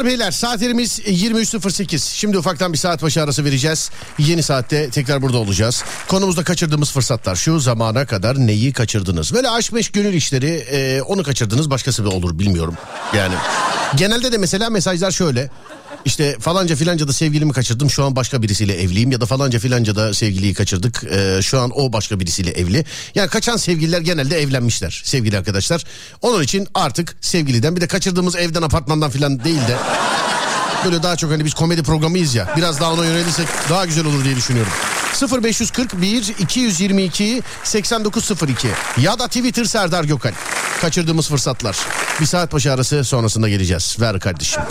beyler saatlerimiz 23.08. Şimdi ufaktan bir saat başı arası vereceğiz. Yeni saatte tekrar burada olacağız. Konumuzda kaçırdığımız fırsatlar. Şu zamana kadar neyi kaçırdınız? Böyle aşk meşk gönül işleri e, onu kaçırdınız başkası da olur bilmiyorum. Yani genelde de mesela mesajlar şöyle. İşte falanca filanca da sevgilimi kaçırdım şu an başka birisiyle evliyim ya da falanca filanca da sevgiliyi kaçırdık e, şu an o başka birisiyle evli. Yani kaçan sevgililer genelde evlenmişler sevgili arkadaşlar. Onun için artık sevgiliden bir de kaçırdığımız evden apartmandan filan değil de böyle daha çok hani biz komedi programıyız ya biraz daha ona yönelirsek daha güzel olur diye düşünüyorum. 0541 222 8902 ya da Twitter Serdar Gökal. Kaçırdığımız fırsatlar. Bir saat başı arası sonrasında geleceğiz. Ver kardeşim.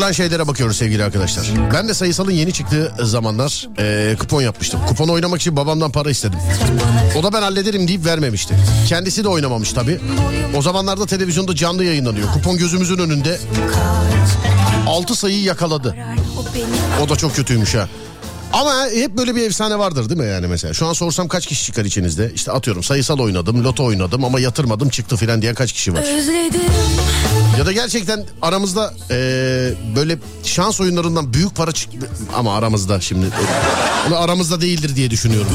Kaçırılan şeylere bakıyoruz sevgili arkadaşlar. Ben de sayısalın yeni çıktığı zamanlar e, kupon yapmıştım. Kupon oynamak için babamdan para istedim. O da ben hallederim deyip vermemişti. Kendisi de oynamamış tabii. O zamanlarda televizyonda canlı yayınlanıyor. Kupon gözümüzün önünde kaç, 6 sayıyı yakaladı. O da çok kötüymüş ha. Ama hep böyle bir efsane vardır değil mi yani mesela? Şu an sorsam kaç kişi çıkar içinizde? İşte atıyorum sayısal oynadım, loto oynadım ama yatırmadım çıktı filan diyen kaç kişi var? özledim. Ya da gerçekten aramızda eee, böyle şans oyunlarından büyük para çık ama aramızda şimdi onu aramızda değildir diye düşünüyorum.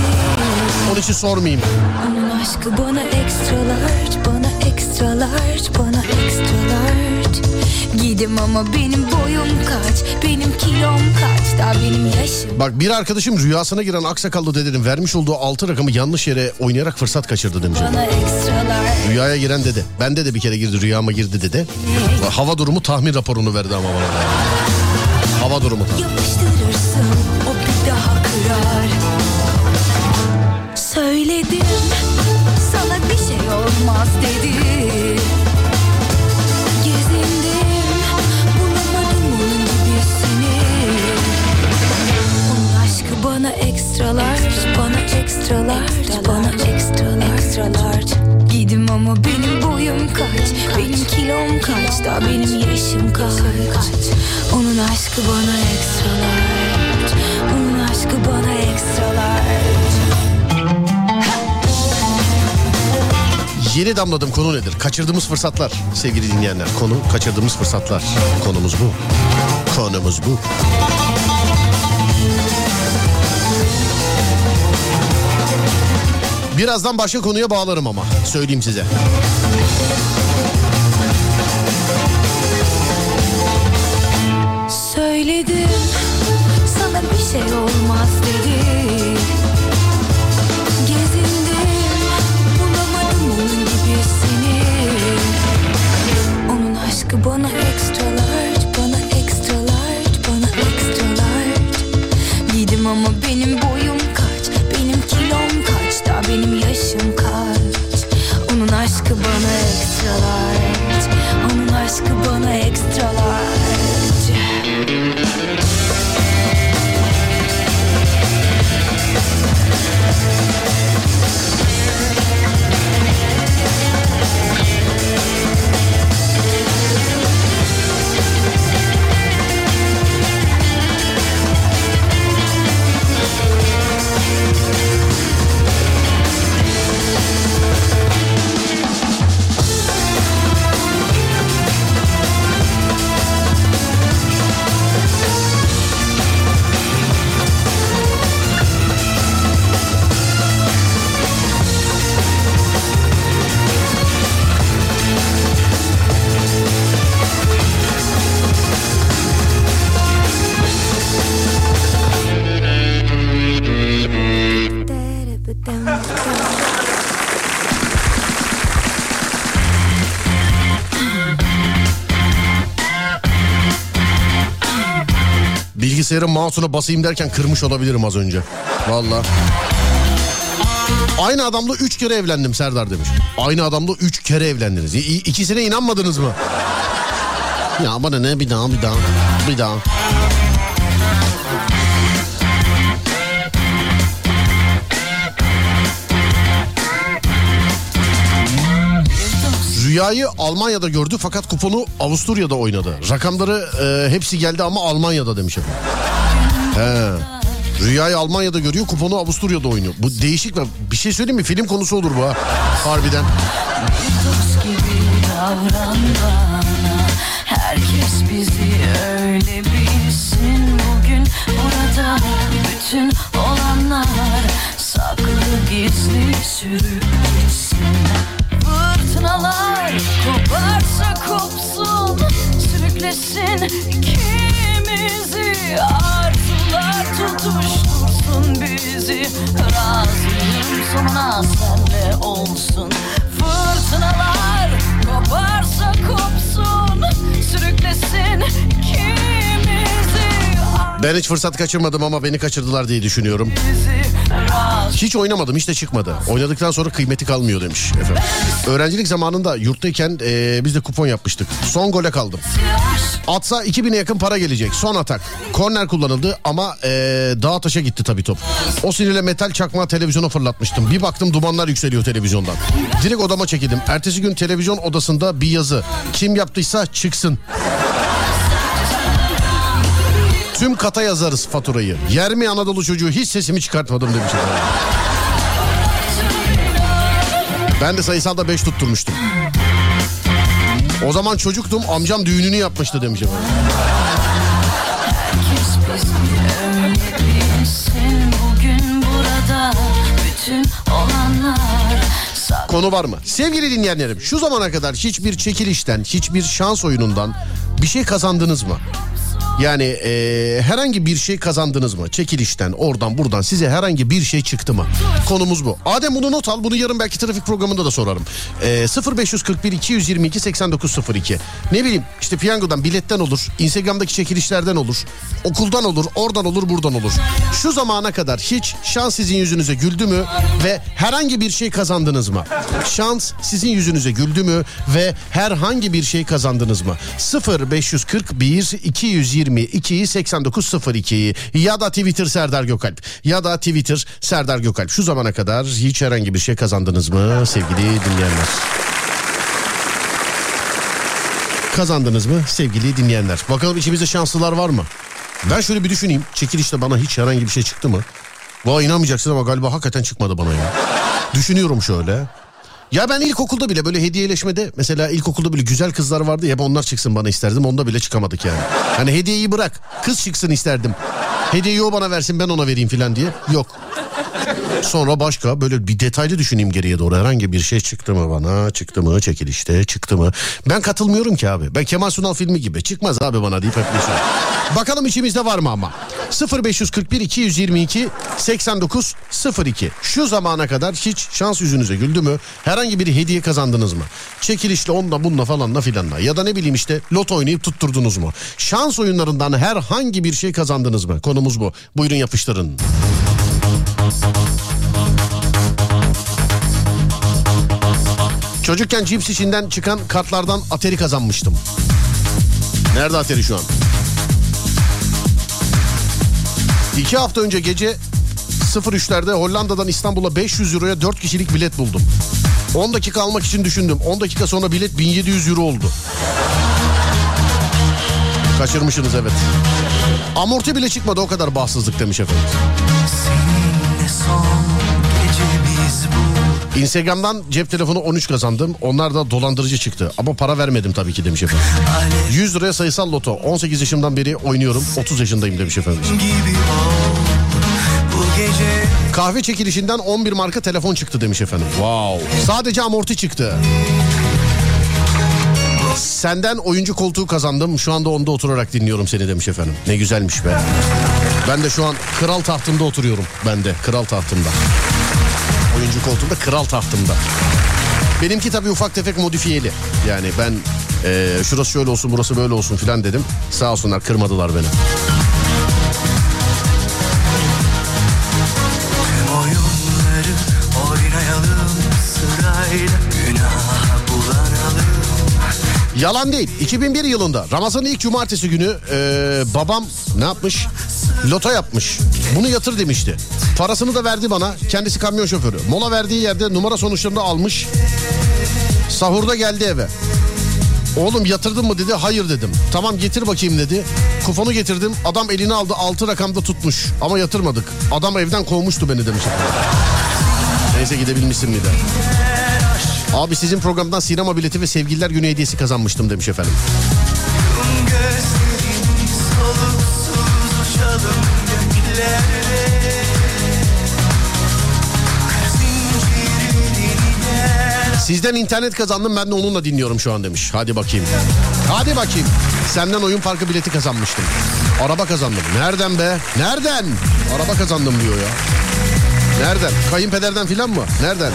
Onun için sormayayım. Onun aşkı bana large, Gidim ama benim boyum kaç, benim kilom kaç, daha benim yaşım. Bak bir arkadaşım rüyasına giren aksakallı dedenin vermiş olduğu altı rakamı yanlış yere oynayarak fırsat kaçırdı demiş. Rüyaya giren dede. Bende de bir kere girdi rüyama girdi dede. Hava durumu tahmin raporunu verdi ama bana. Hava durumu tahmin. Yapıştırırsın o bir daha kırar Söyledim sana bir şey olmaz dedi large Bana extra large Bana extra large. Gidim ama benim boyum kaç Benim kilom kaç Daha benim yaşım kaç Onun aşkı bana extra large Onun aşkı bana extra large Yeni damladım konu nedir? Kaçırdığımız fırsatlar sevgili dinleyenler. Konu kaçırdığımız fırsatlar. Konumuz bu. Konumuz bu. Birazdan başka konuya bağlarım ama. Söyleyeyim size. Söyledim sana bir şey olmaz dedi. Gezindim bulamadım onun gibisini. Onun aşkı bana extra large Bana extra large Bana extra large. Gidim ama benim aşkı bana extra Bilgisayarın mouse'una basayım derken kırmış olabilirim az önce. Valla. Aynı adamla üç kere evlendim Serdar demiş. Aynı adamla üç kere evlendiniz. İ- ikisine inanmadınız mı? Ya bana ne bir daha bir daha bir daha. Rüyayı Almanya'da gördü fakat kuponu Avusturya'da oynadı. Rakamları e, hepsi geldi ama Almanya'da demiş efendim. He. Rüyayı Almanya'da görüyor kuponu Avusturya'da oynuyor. Bu değişik mi? Bir şey söyleyeyim mi? Film konusu olur bu ha. Harbiden. Herkes bizi öyle bilsin Bugün burada bütün olanlar Saklı gizli sürüp gitsin Fırtınalar Sürüklesin ikimizi Arzular tutuştursun bizi. Razıyım sonuna senle olsun. Fırtınalar koparsa kopsun. Sürüklesin ikimizi Ben hiç fırsat kaçırmadım ama beni kaçırdılar diye düşünüyorum. Hiç oynamadım hiç de çıkmadı. Oynadıktan sonra kıymeti kalmıyor demiş efendim. Öğrencilik zamanında yurttayken e, biz de kupon yapmıştık. Son gole kaldım. Atsa 2000'e yakın para gelecek. Son atak. Korner kullanıldı ama e, dağa taşa gitti tabii top. O sinirle metal çakmağı televizyona fırlatmıştım. Bir baktım dumanlar yükseliyor televizyondan. Direkt odama çekildim. Ertesi gün televizyon odasında bir yazı. Kim yaptıysa çıksın. Tüm kata yazarız faturayı. Yer mi Anadolu çocuğu hiç sesimi çıkartmadım demiş. Ben de sayısalda 5 tutturmuştum. O zaman çocuktum amcam düğününü yapmıştı demiş efendim. Konu var mı? Sevgili dinleyenlerim şu zamana kadar hiçbir çekilişten, hiçbir şans oyunundan bir şey kazandınız mı? Yani eee, herhangi bir şey kazandınız mı? Çekilişten, oradan buradan size herhangi bir şey çıktı mı? Konumuz bu. Adem bunu not al. Bunu yarın belki trafik programında da sorarım. Eee 0541 222 8902. Ne bileyim işte piyangodan, biletten olur. Instagram'daki çekilişlerden olur. Okuldan olur, oradan olur, buradan olur. Şu zamana kadar hiç şans sizin yüzünüze güldü mü ve herhangi bir şey kazandınız mı? Şans sizin yüzünüze güldü mü ve herhangi bir şey kazandınız mı? 0 541 222 8902 ya da Twitter Serdar Gökalp ya da Twitter Serdar Gökalp. Şu zamana kadar hiç herhangi bir şey kazandınız mı sevgili dinleyenler? Kazandınız mı sevgili dinleyenler? Bakalım içimizde şanslılar var mı? Ben şöyle bir düşüneyim. Çekilişte bana hiç herhangi bir şey çıktı mı? Vay inanmayacaksın ama galiba hakikaten çıkmadı bana ya. Düşünüyorum şöyle. Ya ben ilkokulda bile böyle hediyeleşmede mesela ilkokulda bile güzel kızlar vardı ya onlar çıksın bana isterdim. Onda bile çıkamadık yani. Hani hediyeyi bırak kız çıksın isterdim. Hediyeyi o bana versin ben ona vereyim falan diye. Yok. Sonra başka böyle bir detaylı düşüneyim geriye doğru. Herhangi bir şey çıktı mı bana? Çıktı mı çekilişte? Çıktı mı? Ben katılmıyorum ki abi. Ben Kemal Sunal filmi gibi. Çıkmaz abi bana deyip hep geçiyorum. Bakalım içimizde var mı ama? 0541 222 89 02. Şu zamana kadar hiç şans yüzünüze güldü mü? Herhangi bir hediye kazandınız mı? Çekilişle onunla bununla falanla filanla. Ya da ne bileyim işte lot oynayıp tutturdunuz mu? Şans oyunlarından herhangi bir şey kazandınız mı? Konumuz bu. Buyurun yapıştırın. Çocukken cips içinden çıkan kartlardan Atari kazanmıştım. Nerede Atari şu an? İki hafta önce gece 03'lerde Hollanda'dan İstanbul'a 500 euroya 4 kişilik bilet buldum. 10 dakika almak için düşündüm. 10 dakika sonra bilet 1700 euro oldu. Kaçırmışsınız evet. Amorti bile çıkmadı o kadar bahtsızlık demiş efendim. Seninle Instagram'dan cep telefonu 13 kazandım. Onlar da dolandırıcı çıktı. Ama para vermedim tabii ki demiş efendim. 100 liraya sayısal loto. 18 yaşımdan beri oynuyorum. 30 yaşındayım demiş efendim. Kahve çekilişinden 11 marka telefon çıktı demiş efendim. Wow. Sadece amorti çıktı. Senden oyuncu koltuğu kazandım. Şu anda onda oturarak dinliyorum seni demiş efendim. Ne güzelmiş be. Ben de şu an kral tahtımda oturuyorum. Ben de kral tahtımda. Oyuncu koltuğunda kral tahtımda. Benimki tabii ufak tefek modifiyeli. Yani ben eee, şurası şöyle olsun burası böyle olsun filan dedim. Sağ olsunlar kırmadılar beni. Yalan değil. 2001 yılında Ramazan'ın ilk cumartesi günü e, babam ne yapmış? Loto yapmış. Bunu yatır demişti. Parasını da verdi bana. Kendisi kamyon şoförü. Mola verdiği yerde numara sonuçlarını almış. Sahurda geldi eve. Oğlum yatırdın mı dedi. Hayır dedim. Tamam getir bakayım dedi. Kuponu getirdim. Adam elini aldı. Altı rakamda tutmuş. Ama yatırmadık. Adam evden kovmuştu beni demiş. Neyse gidebilmişsin bir de. Abi sizin programdan sinema bileti ve sevgililer günü hediyesi kazanmıştım demiş efendim. Sizden internet kazandım ben de onunla dinliyorum şu an demiş. Hadi bakayım. Hadi bakayım. Senden oyun parkı bileti kazanmıştım. Araba kazandım. Nereden be? Nereden? Araba kazandım diyor ya. Nereden? Kayınpederden filan mı? Nereden?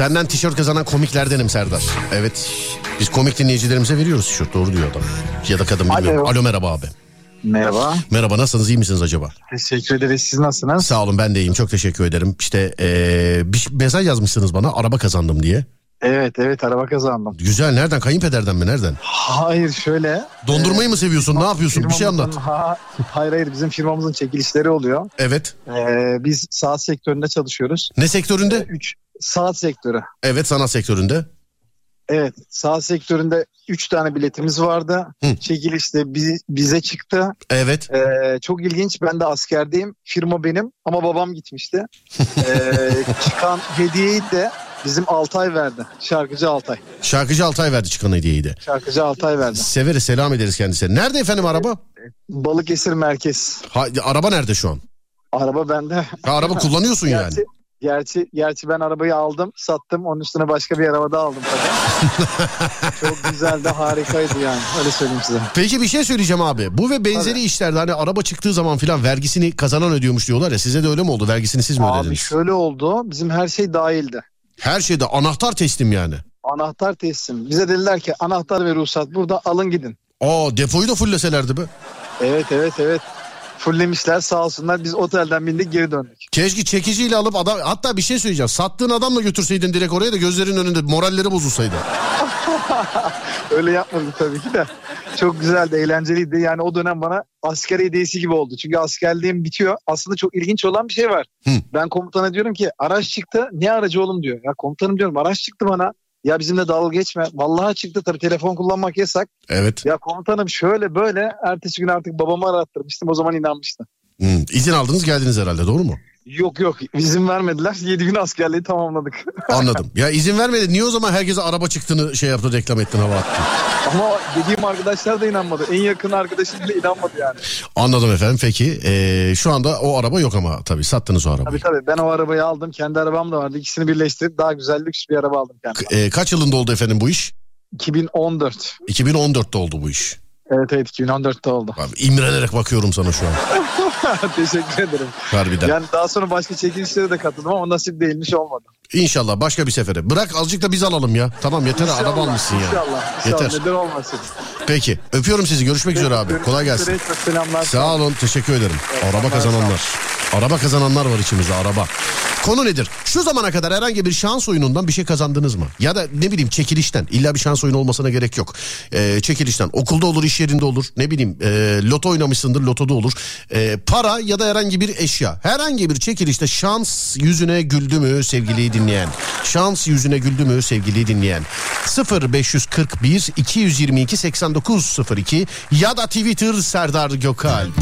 Senden tişört kazanan komiklerdenim Serdar. Evet. Biz komik dinleyicilerimize veriyoruz tişört. Doğru diyor adam. Ya da kadın bilmiyorum. Alo. Alo merhaba abi. Merhaba. Merhaba nasılsınız iyi misiniz acaba? Teşekkür ederiz. Siz nasılsınız? Sağ olun ben de iyiyim çok teşekkür ederim. İşte eee, bir mesaj yazmışsınız bana araba kazandım diye. Evet evet araba kazandım. Güzel nereden kayınpederden mi nereden? Hayır şöyle. Dondurmayı mı seviyorsun ne yapıyorsun bir şey anlat. Ha, hayır hayır bizim firmamızın çekilişleri oluyor. Evet. Ee, biz saat sektöründe çalışıyoruz. Ne sektöründe? 3 saat sektörü. Evet sanat sektöründe. Evet saat sektöründe 3 tane biletimiz vardı. Hı. Çekilişte bi- bize çıktı. Evet. Ee, çok ilginç ben de askerdeyim. Firma benim ama babam gitmişti. <laughs> Ee, çıkan hediyeyi de bizim Altay verdi. Şarkıcı Altay. Şarkıcı Altay verdi çıkan hediyeyi de. Şarkıcı Altay verdi. Severiz selam ederiz kendisine. Nerede efendim araba? Balıkesir merkez. Ha, araba nerede şu an? Araba bende. Ha, araba kullanıyorsun yani. Gerçi, gerçi, gerçi ben arabayı aldım, sattım. Onun üstüne başka bir araba da aldım. <laughs> Çok güzeldi, harikaydı yani. Öyle söyleyeyim size. Peki bir şey söyleyeceğim abi. Bu ve benzeri Tabii. işlerde hani araba çıktığı zaman filan vergisini kazanan ödüyormuş diyorlar ya. Size de öyle mi oldu? Vergisini siz mi Abi ödediniz? şöyle oldu. Bizim her şey dahildi. Her şeyde anahtar teslim yani. Anahtar teslim. Bize dediler ki anahtar ve ruhsat burada alın gidin. Aa depoyu da fullleselerdi be. Evet evet evet. Fullemişler sağ olsunlar. Biz otelden bindik geri döndük. Keşke çekiciyle alıp adam hatta bir şey söyleyeceğim. Sattığın adamla götürseydin direkt oraya da gözlerin önünde moralleri bozulsaydı. <laughs> Öyle yapmadık tabii ki de. Çok güzeldi, eğlenceliydi. Yani o dönem bana asker hediyesi gibi oldu. Çünkü askerliğim bitiyor. Aslında çok ilginç olan bir şey var. Hı. Ben komutana diyorum ki araç çıktı. Ne aracı oğlum diyor. Ya komutanım diyorum araç çıktı bana. Ya bizimle dalga geçme. Vallahi çıktı tabii telefon kullanmak yasak. Evet. Ya komutanım şöyle böyle. Ertesi gün artık babamı arattırmıştım. O zaman inanmıştı. Hmm. İzin aldınız geldiniz herhalde doğru mu? Yok yok izin vermediler. <laughs> 7 gün askerliği tamamladık. <laughs> Anladım. ya izin vermedi. Niye o zaman herkese araba çıktığını şey yaptı reklam ettin hava attın? Ama dediğim arkadaşlar da inanmadı. En yakın arkadaşım bile inanmadı yani. Anladım efendim peki. Ee, şu anda o araba yok ama tabii sattınız o arabayı. Tabii tabii ben o arabayı aldım. Kendi arabam da vardı. İkisini birleştirip daha güzel lüks bir araba aldım kendime. K- ee, kaç yılında oldu efendim bu iş? 2014. 2014'te oldu bu iş. Evet evet 2014'te oldu. Abi, imrenerek bakıyorum sana şu an. <laughs> Teşekkür ederim. Harbiden. Yani daha sonra başka çekilişlere de katıldım ama nasip değilmiş olmadı. İnşallah başka bir sefere. Bırak azıcık da biz alalım ya. Tamam yeter İnşallah, araba almışsın ya. İnşallah. İnşallah. Yeter. Neden olmasın. Peki öpüyorum sizi. Görüşmek üzere abi. Görüşmek Kolay gelsin. çok Selamlar. Sağ olun teşekkür ederim. Araba sağ ol. kazananlar. Araba kazananlar var içimizde araba. Konu nedir? Şu zamana kadar herhangi bir şans oyunundan bir şey kazandınız mı? Ya da ne bileyim çekilişten. İlla bir şans oyunu olmasına gerek yok. Ee, çekilişten. Okulda olur, iş yerinde olur. Ne bileyim e, loto oynamışsındır, lotoda olur. E, para ya da herhangi bir eşya. Herhangi bir çekilişte şans yüzüne güldü mü sevgili dinleyen? Şans yüzüne güldü mü sevgili dinleyen? 0541 222 8902 ya da Twitter Serdar Gökalp.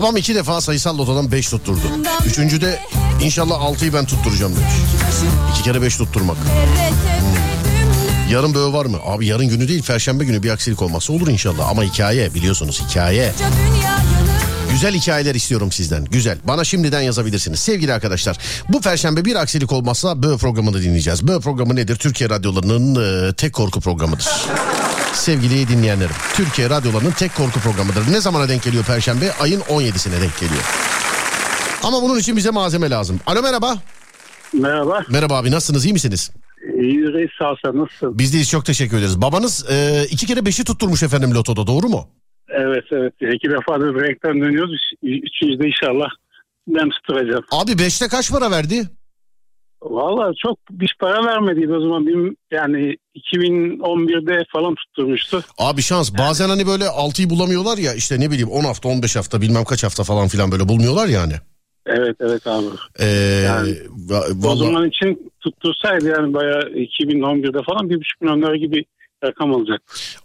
Babam iki defa sayısal lotodan 5 tutturdu. Üçüncüde inşallah 6'yı ben tutturacağım demiş. İki kere 5 tutturmak. Dümdüz Yarın böyle var mı? Abi yarın günü değil perşembe günü bir aksilik olmazsa olur inşallah. Ama hikaye biliyorsunuz hikaye. Güzel hikayeler istiyorum sizden. Güzel. Bana şimdiden yazabilirsiniz. Sevgili arkadaşlar bu perşembe bir aksilik olmazsa Bö programını dinleyeceğiz. Bö programı nedir? Türkiye radyolarının e, tek korku programıdır. Sevgili dinleyenlerim. Türkiye radyolarının tek korku programıdır. Ne zamana denk geliyor perşembe? Ayın 17'sine denk geliyor. Ama bunun için bize malzeme lazım. Alo merhaba. Merhaba. Merhaba abi nasılsınız iyi misiniz? İyi reis sağ nasılsın? Bizdeyiz çok teşekkür ederiz. Babanız e, iki kere beşi tutturmuş efendim lotoda doğru mu? Evet evet. İki defa da direkten dönüyoruz. Üç- Üçüncü de inşallah ben tutturacağım. Abi beşte kaç para verdi? Valla çok bir para vermediydi o zaman. Benim, yani 2011'de falan tutturmuştu. Abi şans bazen hani böyle 6'yı bulamıyorlar ya işte ne bileyim 10 hafta 15 hafta bilmem kaç hafta falan filan böyle bulmuyorlar yani. Evet evet abi. Ee, Yani va- O vallahi zaman için tuttursaydı yani bayağı 2011'de falan bir buçuk milyon lira gibi rakam olacak.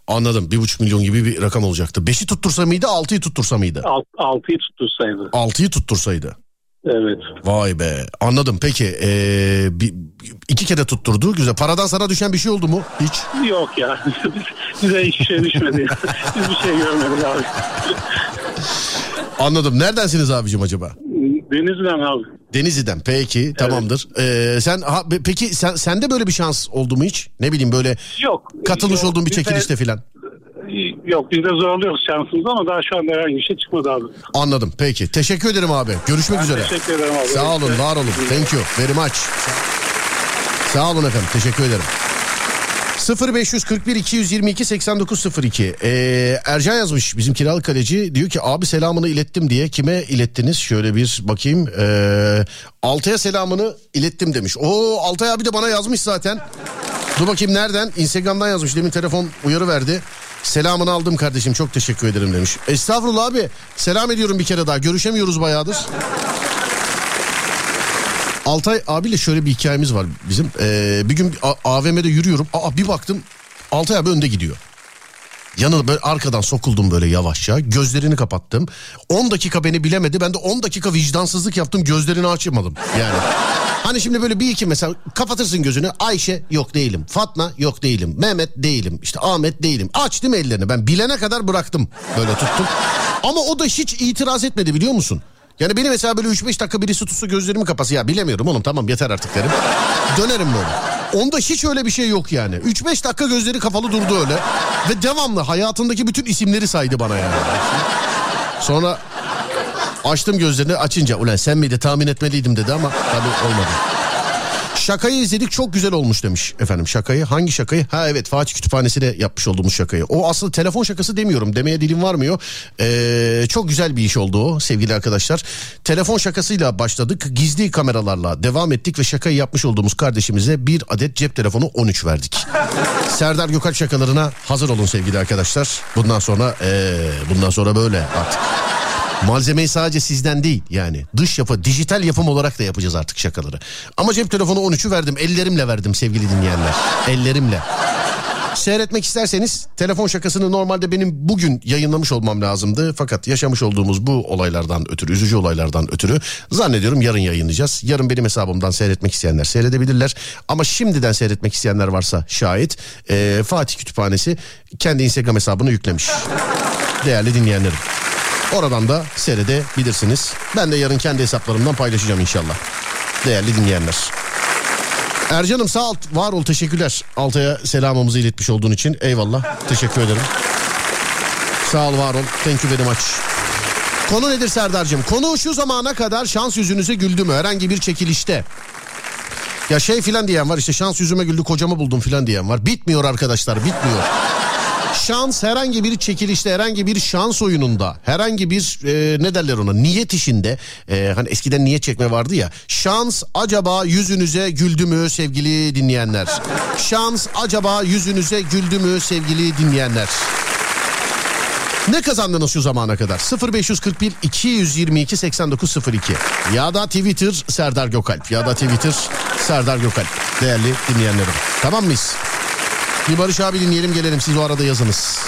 anladım bir buçuk milyon gibi bir rakam olacaktı. Beşi tuttursa mıydı altıyı tuttursa mıydı? Alt, altıyı tuttursaydı. Altıyı tuttursaydı. Evet. Vay be anladım peki ee, bir, iki kere tutturdu güzel. Paradan sana düşen bir şey oldu mu hiç? Yok ya. <laughs> Bize hiçbir şey düşmedi. Biz bir şey görmedik abi. Anladım neredensiniz abicim acaba? Denizden abi. Denizli'den peki tamamdır. Ee, sen ha, pe- peki sen sende böyle bir şans oldu mu hiç? Ne bileyim böyle Yok. katılmış Yok, olduğun bir çekilişte filan. Yok biz de zorluyoruz şansımızı ama daha şu anda herhangi bir şey çıkmadı abi. Anladım peki. Teşekkür ederim abi. Görüşmek üzere. Teşekkür ederim abi. Sağ olun, var olun. Thank you very much. Sağ olun efendim. Teşekkür ederim. 0541 222 8902 ee, Ercan yazmış bizim kiralık kaleci diyor ki abi selamını ilettim diye kime ilettiniz şöyle bir bakayım ee, Altay'a selamını ilettim demiş o Altay abi de bana yazmış zaten dur bakayım nereden Instagram'dan yazmış demin telefon uyarı verdi selamını aldım kardeşim çok teşekkür ederim demiş estağfurullah abi selam ediyorum bir kere daha görüşemiyoruz bayağıdır Altay abiyle şöyle bir hikayemiz var bizim. Ee, bir gün AVM'de yürüyorum. Aa bir baktım Altay abi önde gidiyor. Yanına böyle arkadan sokuldum böyle yavaşça. Gözlerini kapattım. 10 dakika beni bilemedi. Ben de 10 dakika vicdansızlık yaptım. Gözlerini açmadım. Yani hani şimdi böyle bir iki mesela kapatırsın gözünü. Ayşe yok değilim. Fatma yok değilim. Mehmet değilim. İşte Ahmet değilim. Açtım ellerini. Ben bilene kadar bıraktım. Böyle tuttum. Ama o da hiç itiraz etmedi biliyor musun? Yani beni mesela böyle 3-5 dakika birisi tutsa gözlerimi kapası ya bilemiyorum oğlum tamam yeter artık derim. Dönerim böyle. Onda hiç öyle bir şey yok yani. 3-5 dakika gözleri kapalı durdu öyle. Ve devamlı hayatındaki bütün isimleri saydı bana yani. Sonra açtım gözlerini açınca ulan sen miydi tahmin etmeliydim dedi ama tabii olmadı. Şakayı izledik çok güzel olmuş demiş efendim şakayı. Hangi şakayı? Ha evet Fatih Kütüphanesi'ne yapmış olduğumuz şakayı. O aslında telefon şakası demiyorum demeye dilim varmıyor. Ee, çok güzel bir iş oldu o sevgili arkadaşlar. Telefon şakasıyla başladık. Gizli kameralarla devam ettik ve şakayı yapmış olduğumuz kardeşimize bir adet cep telefonu 13 verdik. Serdar Gökalp şakalarına hazır olun sevgili arkadaşlar. Bundan sonra ee, bundan sonra böyle artık. Malzemeyi sadece sizden değil yani dış yapı dijital yapım olarak da yapacağız artık şakaları. Ama cep telefonu 13'ü verdim ellerimle verdim sevgili dinleyenler ellerimle. Seyretmek isterseniz telefon şakasını normalde benim bugün yayınlamış olmam lazımdı. Fakat yaşamış olduğumuz bu olaylardan ötürü, üzücü olaylardan ötürü zannediyorum yarın yayınlayacağız. Yarın benim hesabımdan seyretmek isteyenler seyredebilirler. Ama şimdiden seyretmek isteyenler varsa şayet eee, Fatih Kütüphanesi kendi Instagram hesabını yüklemiş. Değerli dinleyenlerim. Oradan da seyredebilirsiniz. Ben de yarın kendi hesaplarımdan paylaşacağım inşallah. Değerli dinleyenler. Ercan'ım sağ ol, var ol teşekkürler. Altay'a selamımızı iletmiş olduğun için eyvallah. Teşekkür ederim. Sağ ol var ol. Thank you very much. Konu nedir Serdar'cığım? Konu şu zamana kadar şans yüzünüze güldü mü? Herhangi bir çekilişte. Ya şey filan diyen var işte şans yüzüme güldü kocamı buldum filan diyen var. Bitmiyor arkadaşlar bitmiyor. Şans herhangi bir çekilişte herhangi bir şans oyununda herhangi bir e, ne derler ona niyet işinde e, hani eskiden niyet çekme vardı ya şans acaba yüzünüze güldü mü sevgili dinleyenler şans acaba yüzünüze güldü mü sevgili dinleyenler ne kazandınız şu zamana kadar? 0541 222 8902 ya da Twitter Serdar Gökalp ya da Twitter Serdar Gökalp değerli dinleyenlerim. Tamam mıyız? Bir Barış abi dinleyelim gelelim siz o arada yazınız.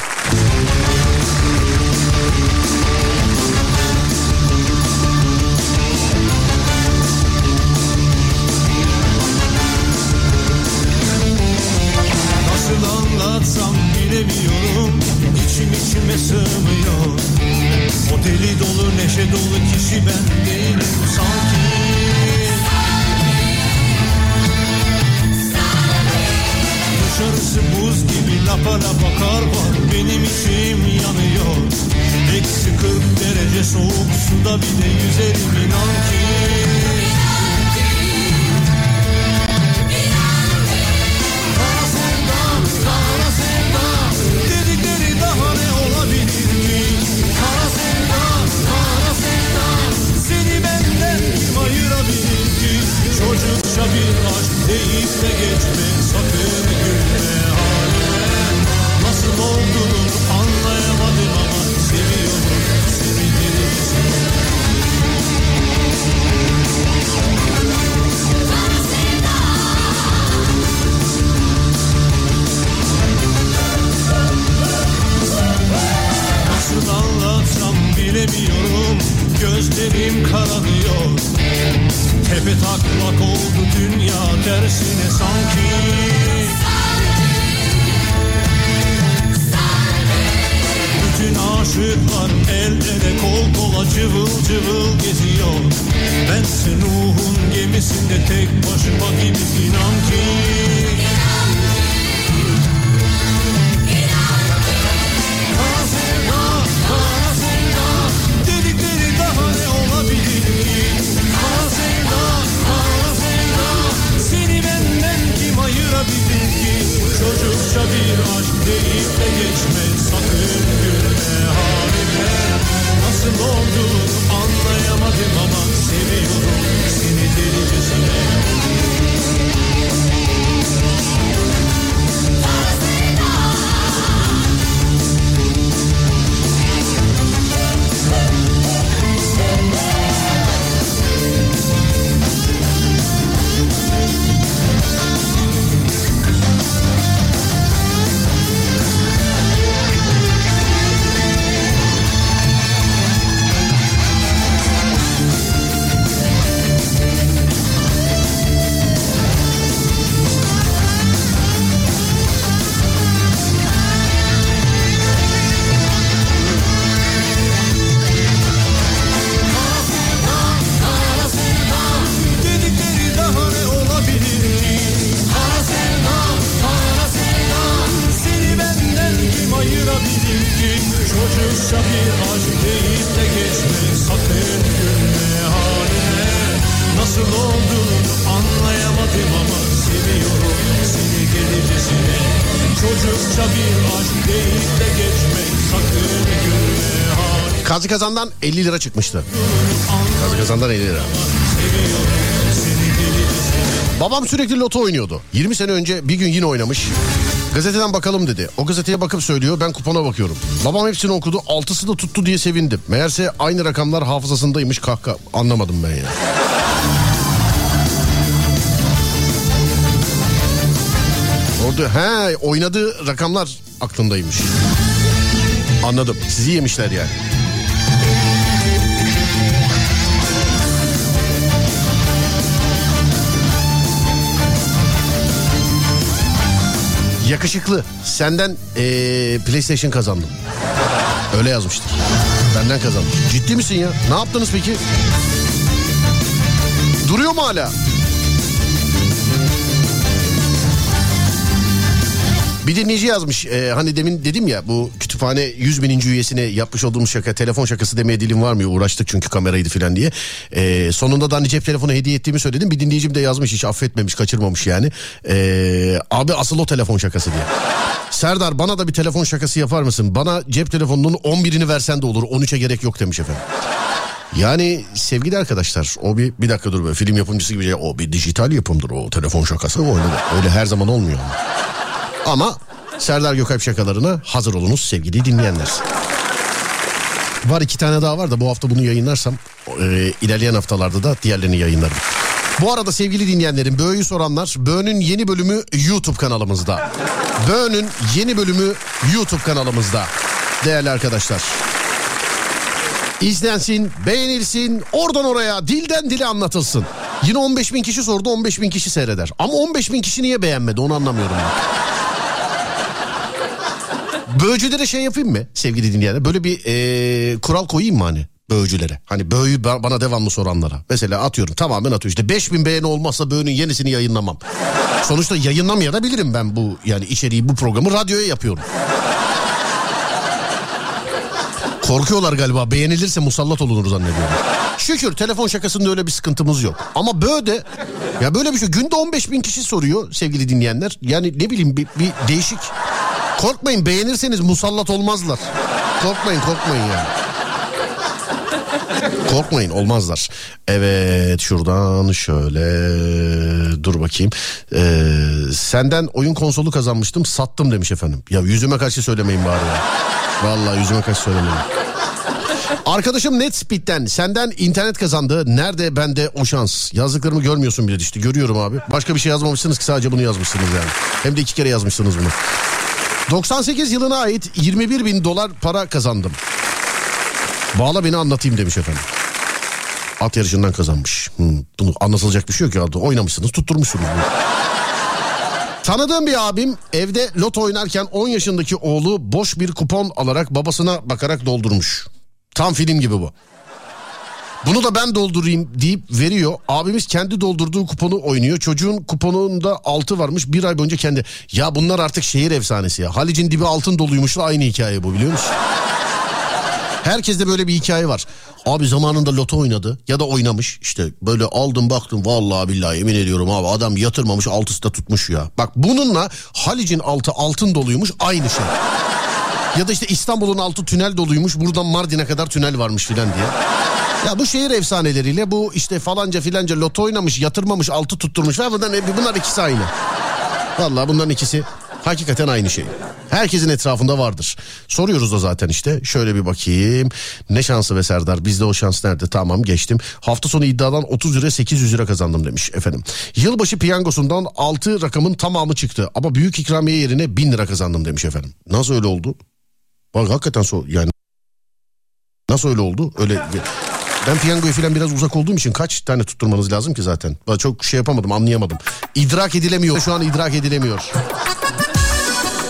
Kazı kazandan 50 lira çıkmıştı. Kazı kazandan 50 lira. Babam sürekli loto oynuyordu. 20 sene önce bir gün yine oynamış. Gazeteden bakalım dedi. O gazeteye bakıp söylüyor ben kupona bakıyorum. Babam hepsini okudu altısı da tuttu diye sevindim. Meğerse aynı rakamlar hafızasındaymış kahkaha. Anlamadım ben ya. Orada he oynadığı rakamlar aklındaymış. Anladım. Sizi yemişler yani. Yakışıklı. Senden eee, PlayStation kazandım. Öyle yazmıştır. Benden kazanmış. Ciddi misin ya? Ne yaptınız peki? Duruyor mu hala? Bir dinleyici yazmış e, hani demin dedim ya bu kütüphane 100 bininci üyesine yapmış olduğumuz şaka telefon şakası demeye dilim varmıyor uğraştık çünkü kameraydı filan diye. E, sonunda da hani cep telefonu hediye ettiğimi söyledim bir dinleyicim de yazmış hiç affetmemiş kaçırmamış yani. E, abi asıl o telefon şakası diye. Serdar bana da bir telefon şakası yapar mısın? Bana cep telefonunun 11'ini versen de olur 13'e gerek yok demiş efendim. Yani sevgili arkadaşlar o bir bir dakika dur böyle film yapımcısı gibi o bir dijital yapımdır o telefon şakası o öyle, öyle her zaman olmuyor ama. Ama Serdar Gökalp şakalarına hazır olunuz sevgili dinleyenler. Var iki tane daha var da bu hafta bunu yayınlarsam e, ilerleyen haftalarda da diğerlerini yayınlarım. Bu arada sevgili dinleyenlerim Böğü'yü soranlar Böğü'nün yeni bölümü YouTube kanalımızda. Böğü'nün yeni bölümü YouTube kanalımızda. Değerli arkadaşlar. İzlensin, beğenilsin, oradan oraya dilden dile anlatılsın. Yine 15 bin kişi sordu 15 bin kişi seyreder. Ama 15 bin kişi niye beğenmedi onu anlamıyorum ben. Böğcülere şey yapayım mı sevgili dinleyenler? Böyle bir eee, kural koyayım mı hani böğcülere? Hani böğü ba- bana devamlı soranlara. Mesela atıyorum tamamen atıyorum. İşte 5000 beğeni olmazsa böğünün yenisini yayınlamam. Sonuçta yayınlamayabilirim ben bu yani içeriği bu programı radyoya yapıyorum. Korkuyorlar galiba beğenilirse musallat olunur zannediyorum. Şükür telefon şakasında öyle bir sıkıntımız yok. Ama böyle ya böyle bir şey günde 15 bin kişi soruyor sevgili dinleyenler. Yani ne bileyim bir, bir değişik. Korkmayın beğenirseniz musallat olmazlar. Korkmayın korkmayın yani. Korkmayın olmazlar. Evet şuradan şöyle dur bakayım. Ee, senden oyun konsolu kazanmıştım sattım demiş efendim. Ya yüzüme karşı söylemeyin bari ya. Vallahi yüzüme karşı söylemeyin. Arkadaşım Netspeed'den senden internet kazandı. Nerede bende o şans? Yazdıklarımı görmüyorsun bile işte. Görüyorum abi. Başka bir şey yazmamışsınız ki sadece bunu yazmışsınız yani. Hem de iki kere yazmışsınız bunu. 98 yılına ait 21 bin dolar para kazandım. Bağla beni anlatayım demiş efendim. At yarışından kazanmış. Hmm, bunu anlatılacak bir şey yok ya. Oynamışsınız tutturmuşsunuz. Tanıdığım bir abim evde loto oynarken 10 yaşındaki oğlu boş bir kupon alarak babasına bakarak doldurmuş. Tam film gibi bu. Bunu da ben doldurayım deyip veriyor. Abimiz kendi doldurduğu kuponu oynuyor. Çocuğun kuponunda altı varmış. Bir ay boyunca kendi. Ya bunlar artık şehir efsanesi ya. Halic'in dibi altın doluymuş. Aynı hikaye bu biliyor musun? Herkeste böyle bir hikaye var. Abi zamanında loto oynadı ya da oynamış. İşte böyle aldım baktım vallahi billahi emin ediyorum abi adam yatırmamış altısı da tutmuş ya. Bak bununla Halic'in altı altın doluymuş aynı şey. Ya da işte İstanbul'un altı tünel doluymuş buradan Mardin'e kadar tünel varmış filan diye. Ya bu şehir efsaneleriyle bu işte falanca filanca loto oynamış yatırmamış altı tutturmuş. Ve bunlar, bunlar ikisi aynı. Vallahi bunların ikisi hakikaten aynı şey. Herkesin etrafında vardır. Soruyoruz da zaten işte. Şöyle bir bakayım. Ne şansı be Serdar? Bizde o şans nerede? Tamam geçtim. Hafta sonu iddiadan 30 lira 800 lira kazandım demiş efendim. Yılbaşı piyangosundan 6 rakamın tamamı çıktı. Ama büyük ikramiye yerine 1000 lira kazandım demiş efendim. Nasıl öyle oldu? Bak hakikaten so yani nasıl öyle oldu? Öyle ben piyangoya falan biraz uzak olduğum için kaç tane tutturmanız lazım ki zaten? Çok şey yapamadım anlayamadım. İdrak edilemiyor. Şu an idrak edilemiyor.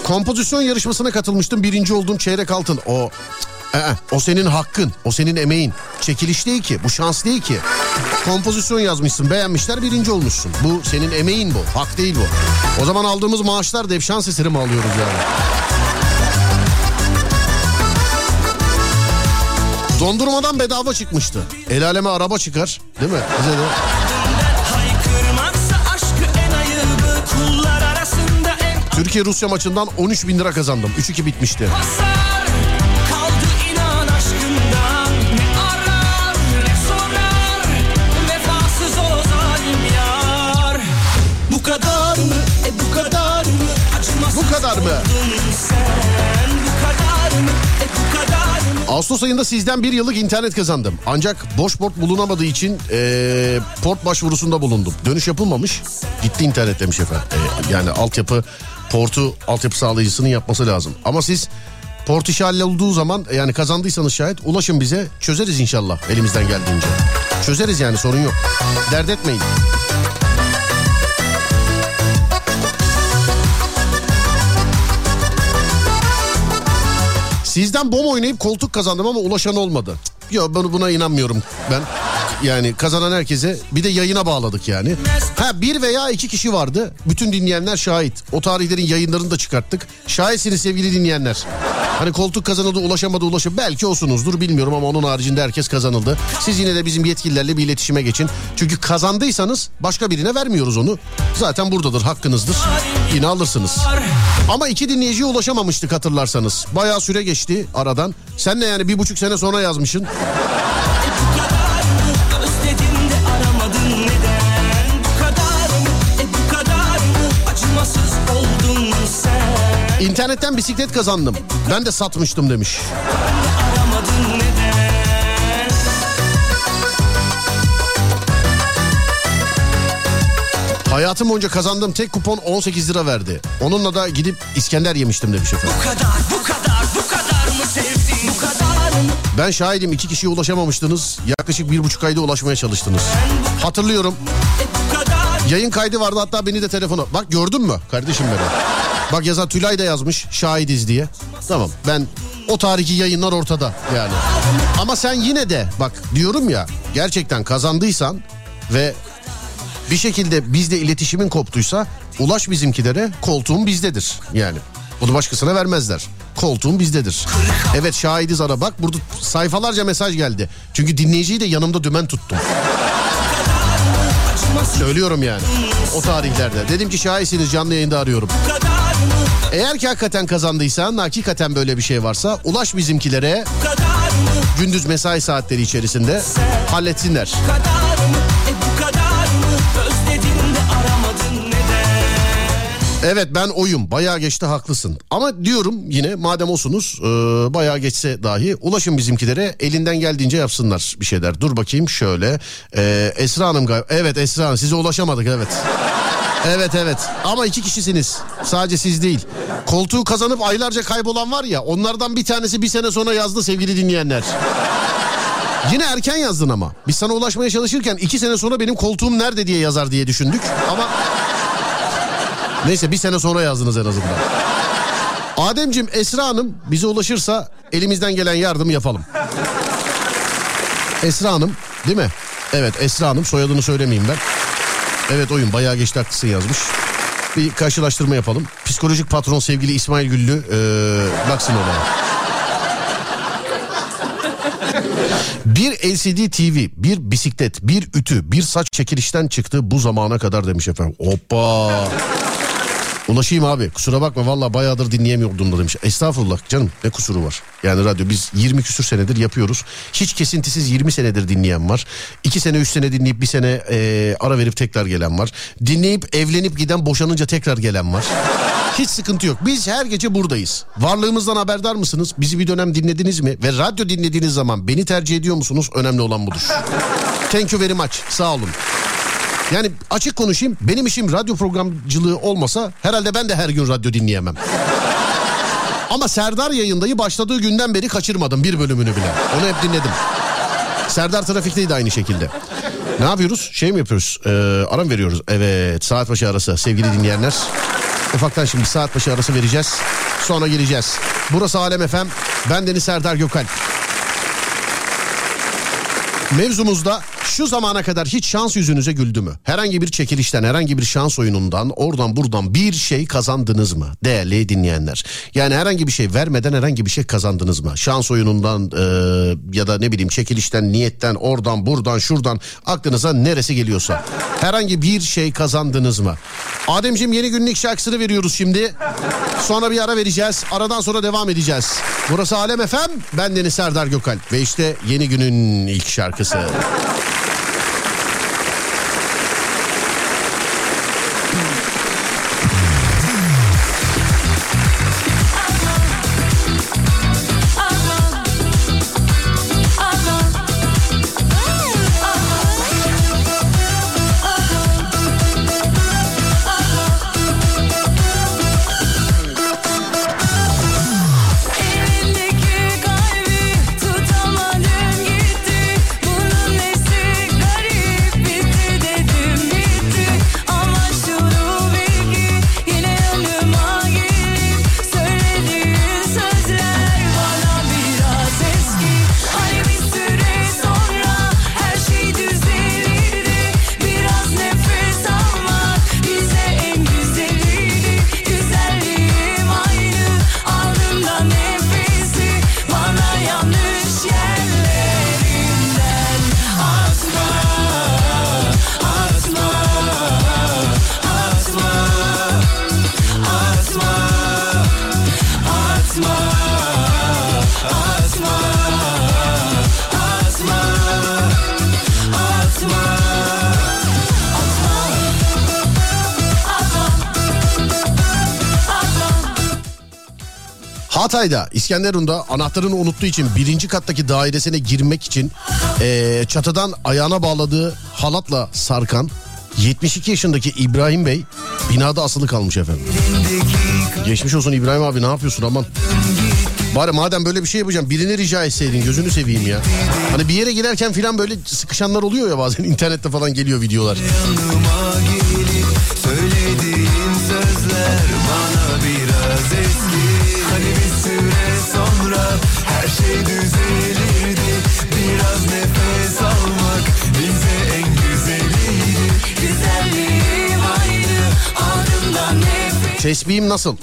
Kompozisyon yarışmasına katılmıştım. Birinci oldum çeyrek altın. O Ee, o senin hakkın, o senin emeğin. Çekiliş değil ki, bu şans değil ki. Kompozisyon yazmışsın, beğenmişler, birinci olmuşsun. Bu senin emeğin bu, hak değil bu. O zaman aldığımız maaşlar da hep şans eseri mi alıyoruz yani? Dondurmadan bedava çıkmıştı. El aleme araba çıkar, değil mi? Bize de. En Türkiye-Rusya maçından 13 bin lira kazandım. 3-2 bitmişti. hasar Bu kadar mı e bu kadar mı Acımasız Bu kadar Ağustos ayında sizden bir yıllık internet kazandım. Ancak boş port bulunamadığı için eee, port başvurusunda bulundum. Dönüş yapılmamış. Gitti internet demiş efendim. Eee, yani altyapı portu altyapı sağlayıcısının yapması lazım. Ama siz port işi hallolduğu zaman yani kazandıysanız şayet ulaşın bize çözeriz inşallah elimizden geldiğince. Çözeriz yani sorun yok. Dert etmeyin. Sizden bom oynayıp koltuk kazandım ama ulaşan olmadı. Yok ben buna inanmıyorum ben. Yani kazanan herkese bir de yayına bağladık yani. Ha bir veya iki kişi vardı. Bütün dinleyenler şahit. O tarihlerin yayınlarını da çıkarttık. Şahitsiniz sevgili dinleyenler. Hani koltuk kazanıldı ulaşamadı ulaşım. Belki olsunuzdur bilmiyorum ama onun haricinde herkes kazanıldı. Siz yine de bizim yetkililerle bir iletişime geçin. Çünkü kazandıysanız başka birine vermiyoruz onu. Zaten buradadır hakkınızdır. Yine alırsınız. Ama iki dinleyiciye ulaşamamıştık hatırlarsanız. Bayağı süre geçti aradan. Sen ne yani bir buçuk sene sonra yazmışsın. İnternetten bisiklet kazandım. Ben de satmıştım demiş. Hayatım boyunca kazandığım tek kupon 18 lira verdi. Onunla da gidip İskender yemiştim demiş efendim. Bu kadar bu kadar bu kadar mı sevdin Bu kadar mı Ben şahidim iki kişiye ulaşamamıştınız. Yaklaşık bir buçuk ayda ulaşmaya çalıştınız. Hatırlıyorum. e Yayın kaydı vardı hatta beni de telefona. Bak gördün mü kardeşim beni? Bak yazar Tülay da yazmış şahidiz diye. Tamam ben o tarihi yayınlar ortada yani. Ama sen yine de bak diyorum ya gerçekten kazandıysan ve bir şekilde bizde iletişimin koptuysa ulaş bizimkilere koltuğum bizdedir yani. Bunu başkasına vermezler. Koltuğum bizdedir. Evet şahidiz ara bak burada sayfalarca mesaj geldi. Çünkü dinleyiciyi de yanımda dümen tuttum. Söylüyorum yani. O tarihlerde. Dedim ki şahitsiniz canlı yayında arıyorum. bu kadar Eğer ki hakikaten kazandıysan hakikaten böyle bir şey varsa ulaş bizimkilere gündüz mesai saatleri içerisinde halletsinler. aramadın neden Evet ben oyum bayağı geçti haklısın. Ama diyorum yine madem olsunuz e, bayağı geçse dahi ulaşın bizimkilere elinden geldiğince yapsınlar bir şeyler. Dur bakayım şöyle. E, Esra Hanım. Evet Esra Hanım size ulaşamadık evet. Evet evet ama iki kişisiniz sadece siz değil. Koltuğu kazanıp aylarca kaybolan var ya onlardan bir tanesi bir sene sonra yazdı sevgili dinleyenler. Yine erken yazdın ama. Biz sana ulaşmaya çalışırken iki sene sonra benim koltuğum nerede diye yazar diye düşündük. Ama neyse bir sene sonra yazdınız en azından. Ademcim Esra Hanım bize ulaşırsa elimizden gelen yardım yapalım. Esra Hanım değil mi? Evet Esra Hanım soyadını söylemeyeyim ben. Evet oyun bayağı geçti haklısın yazmış. Bir karşılaştırma yapalım. Psikolojik patron sevgili İsmail Güllü ee, baksın olaya. Bir LCD TV, bir bisiklet, bir ütü, bir saç çekilişten çıktı bu zamana kadar demiş efendim. Hoppa. Ulaşayım abi kusura bakma valla bayağıdır dinleyemiyordum da demiş. Estağfurullah canım ne kusuru var. Yani radyo biz 20 küsür senedir yapıyoruz. Hiç kesintisiz 20 senedir dinleyen var. 2 sene 3 sene dinleyip bir sene e, ara verip tekrar gelen var. Dinleyip evlenip giden boşanınca tekrar gelen var. Hiç sıkıntı yok. Biz her gece buradayız. Varlığımızdan haberdar mısınız? Bizi bir dönem dinlediniz mi? Ve radyo dinlediğiniz zaman beni tercih ediyor musunuz? Önemli olan budur. Thank you very much. Sağ olun. Yani açık konuşayım benim işim radyo programcılığı olmasa herhalde ben de her gün radyo dinleyemem. Ama Serdar yayındayı başladığı günden beri kaçırmadım bir bölümünü bile. Onu hep dinledim. Serdar trafikteydi aynı şekilde. Ne yapıyoruz? Şey mi yapıyoruz? Ee, ara mı veriyoruz? Evet saat başı arası sevgili dinleyenler. Ufaktan şimdi saat başı arası vereceğiz. Sonra geleceğiz. Burası Alem FM. Ben Deniz Serdar Gökalp. Mevzumuzda şu zamana kadar hiç şans yüzünüze güldü mü? Herhangi bir çekilişten, herhangi bir şans oyunundan, oradan buradan bir şey kazandınız mı? Değerli dinleyenler. Yani herhangi bir şey vermeden herhangi bir şey kazandınız mı? Şans oyunundan e, ya da ne bileyim çekilişten, niyetten, oradan, buradan, şuradan aklınıza neresi geliyorsa. Herhangi bir şey kazandınız mı? Ademciğim yeni günlük şarkısını veriyoruz şimdi. Sonra bir ara vereceğiz. Aradan sonra devam edeceğiz. Burası Alem FM. Ben Deniz Serdar Gökalp. Ve işte yeni günün ilk şarkısı. Hatay'da İskenderun'da anahtarını unuttuğu için birinci kattaki dairesine girmek için eee, çatıdan ayağına bağladığı halatla sarkan 72 yaşındaki İbrahim Bey binada asılı kalmış efendim. Geçmiş olsun İbrahim abi ne yapıyorsun aman. Bari madem böyle bir şey yapacağım birini rica etseydin gözünü seveyim ya. Hani bir yere girerken falan böyle sıkışanlar oluyor ya bazen <laughs> internette falan geliyor videolar. Gelip söylediğin sözler bana biraz eski şey düzelirdi Biraz nefes almak bize en güzeliydi Güzelliğim aynı ardından nefes Tesbihim nasıl?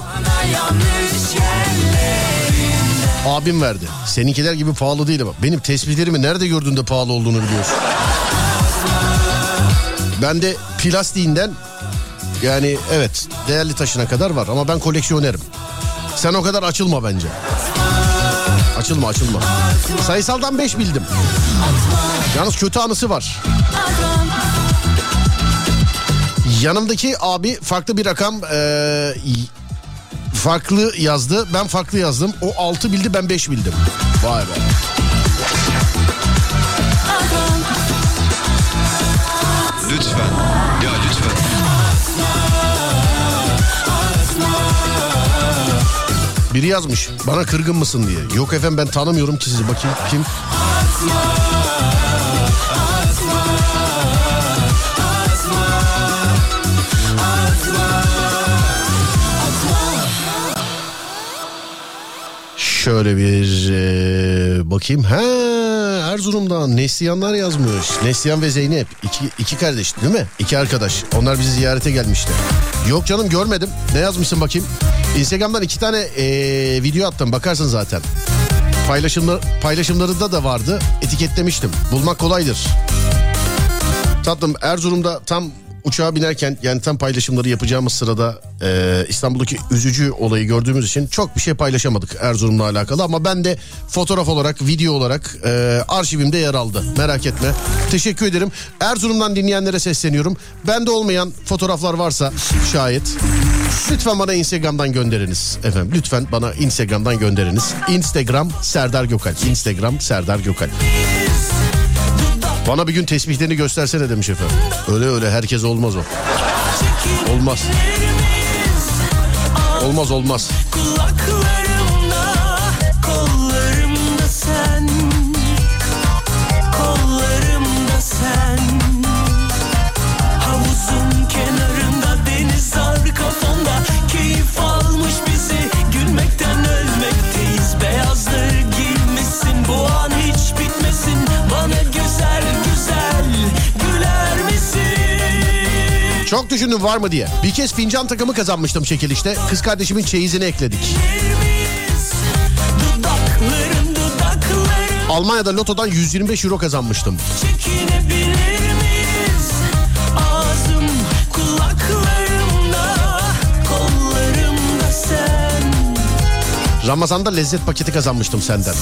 Abim verdi. Seninkiler gibi pahalı değil ama. Benim tespihlerimi nerede gördüğünde pahalı olduğunu biliyorsun. Bende plastiğinden yani evet değerli taşına kadar var ama ben koleksiyonerim. Sen o kadar açılma bence. Açılma açılma. Sayısaldan 5 bildim. Yalnız kötü anısı var. Yanımdaki abi farklı bir rakam eee, farklı yazdı. Ben farklı yazdım. O 6 bildi ben 5 bildim. Vay be. Lütfen Biri yazmış bana kırgın mısın diye. Yok efendim ben tanımıyorum ki sizi bakayım kim? Şöyle bir e, bakayım. Ha Erzurum'dan Neslihanlar yazmış. Neslihan ve Zeynep iki, iki kardeş değil mi? İki arkadaş. Onlar bizi ziyarete gelmişti. Yok canım görmedim. Ne yazmışsın bakayım? Instagram'dan iki tane e, video attım bakarsın zaten. Paylaşımlar, paylaşımlarında da vardı. Etiketlemiştim. Bulmak kolaydır. Tatlım Erzurum'da tam uçağa binerken yani tam paylaşımları yapacağımız sırada e, İstanbul'daki üzücü olayı gördüğümüz için çok bir şey paylaşamadık Erzurum'la alakalı. Ama ben de fotoğraf olarak video olarak e, arşivimde yer aldı. Merak etme. Teşekkür ederim. Erzurum'dan dinleyenlere sesleniyorum. Bende olmayan fotoğraflar varsa şayet lütfen bana Instagram'dan gönderiniz. Efendim lütfen bana Instagram'dan gönderiniz. Instagram Serdar Gökal Instagram Serdar Gökal bana bir gün tesbihlerini göstersene demiş efendim. Öyle öyle herkes olmaz o. Olmaz. Olmaz olmaz. Çok düşündüm var mı diye. Bir kez fincan takımı kazanmıştım çekilişte. Kız kardeşimin çeyizini ekledik. Almanya'da lotodan 125 euro kazanmıştım. Sen. Ramazan'da lezzet paketi kazanmıştım senden.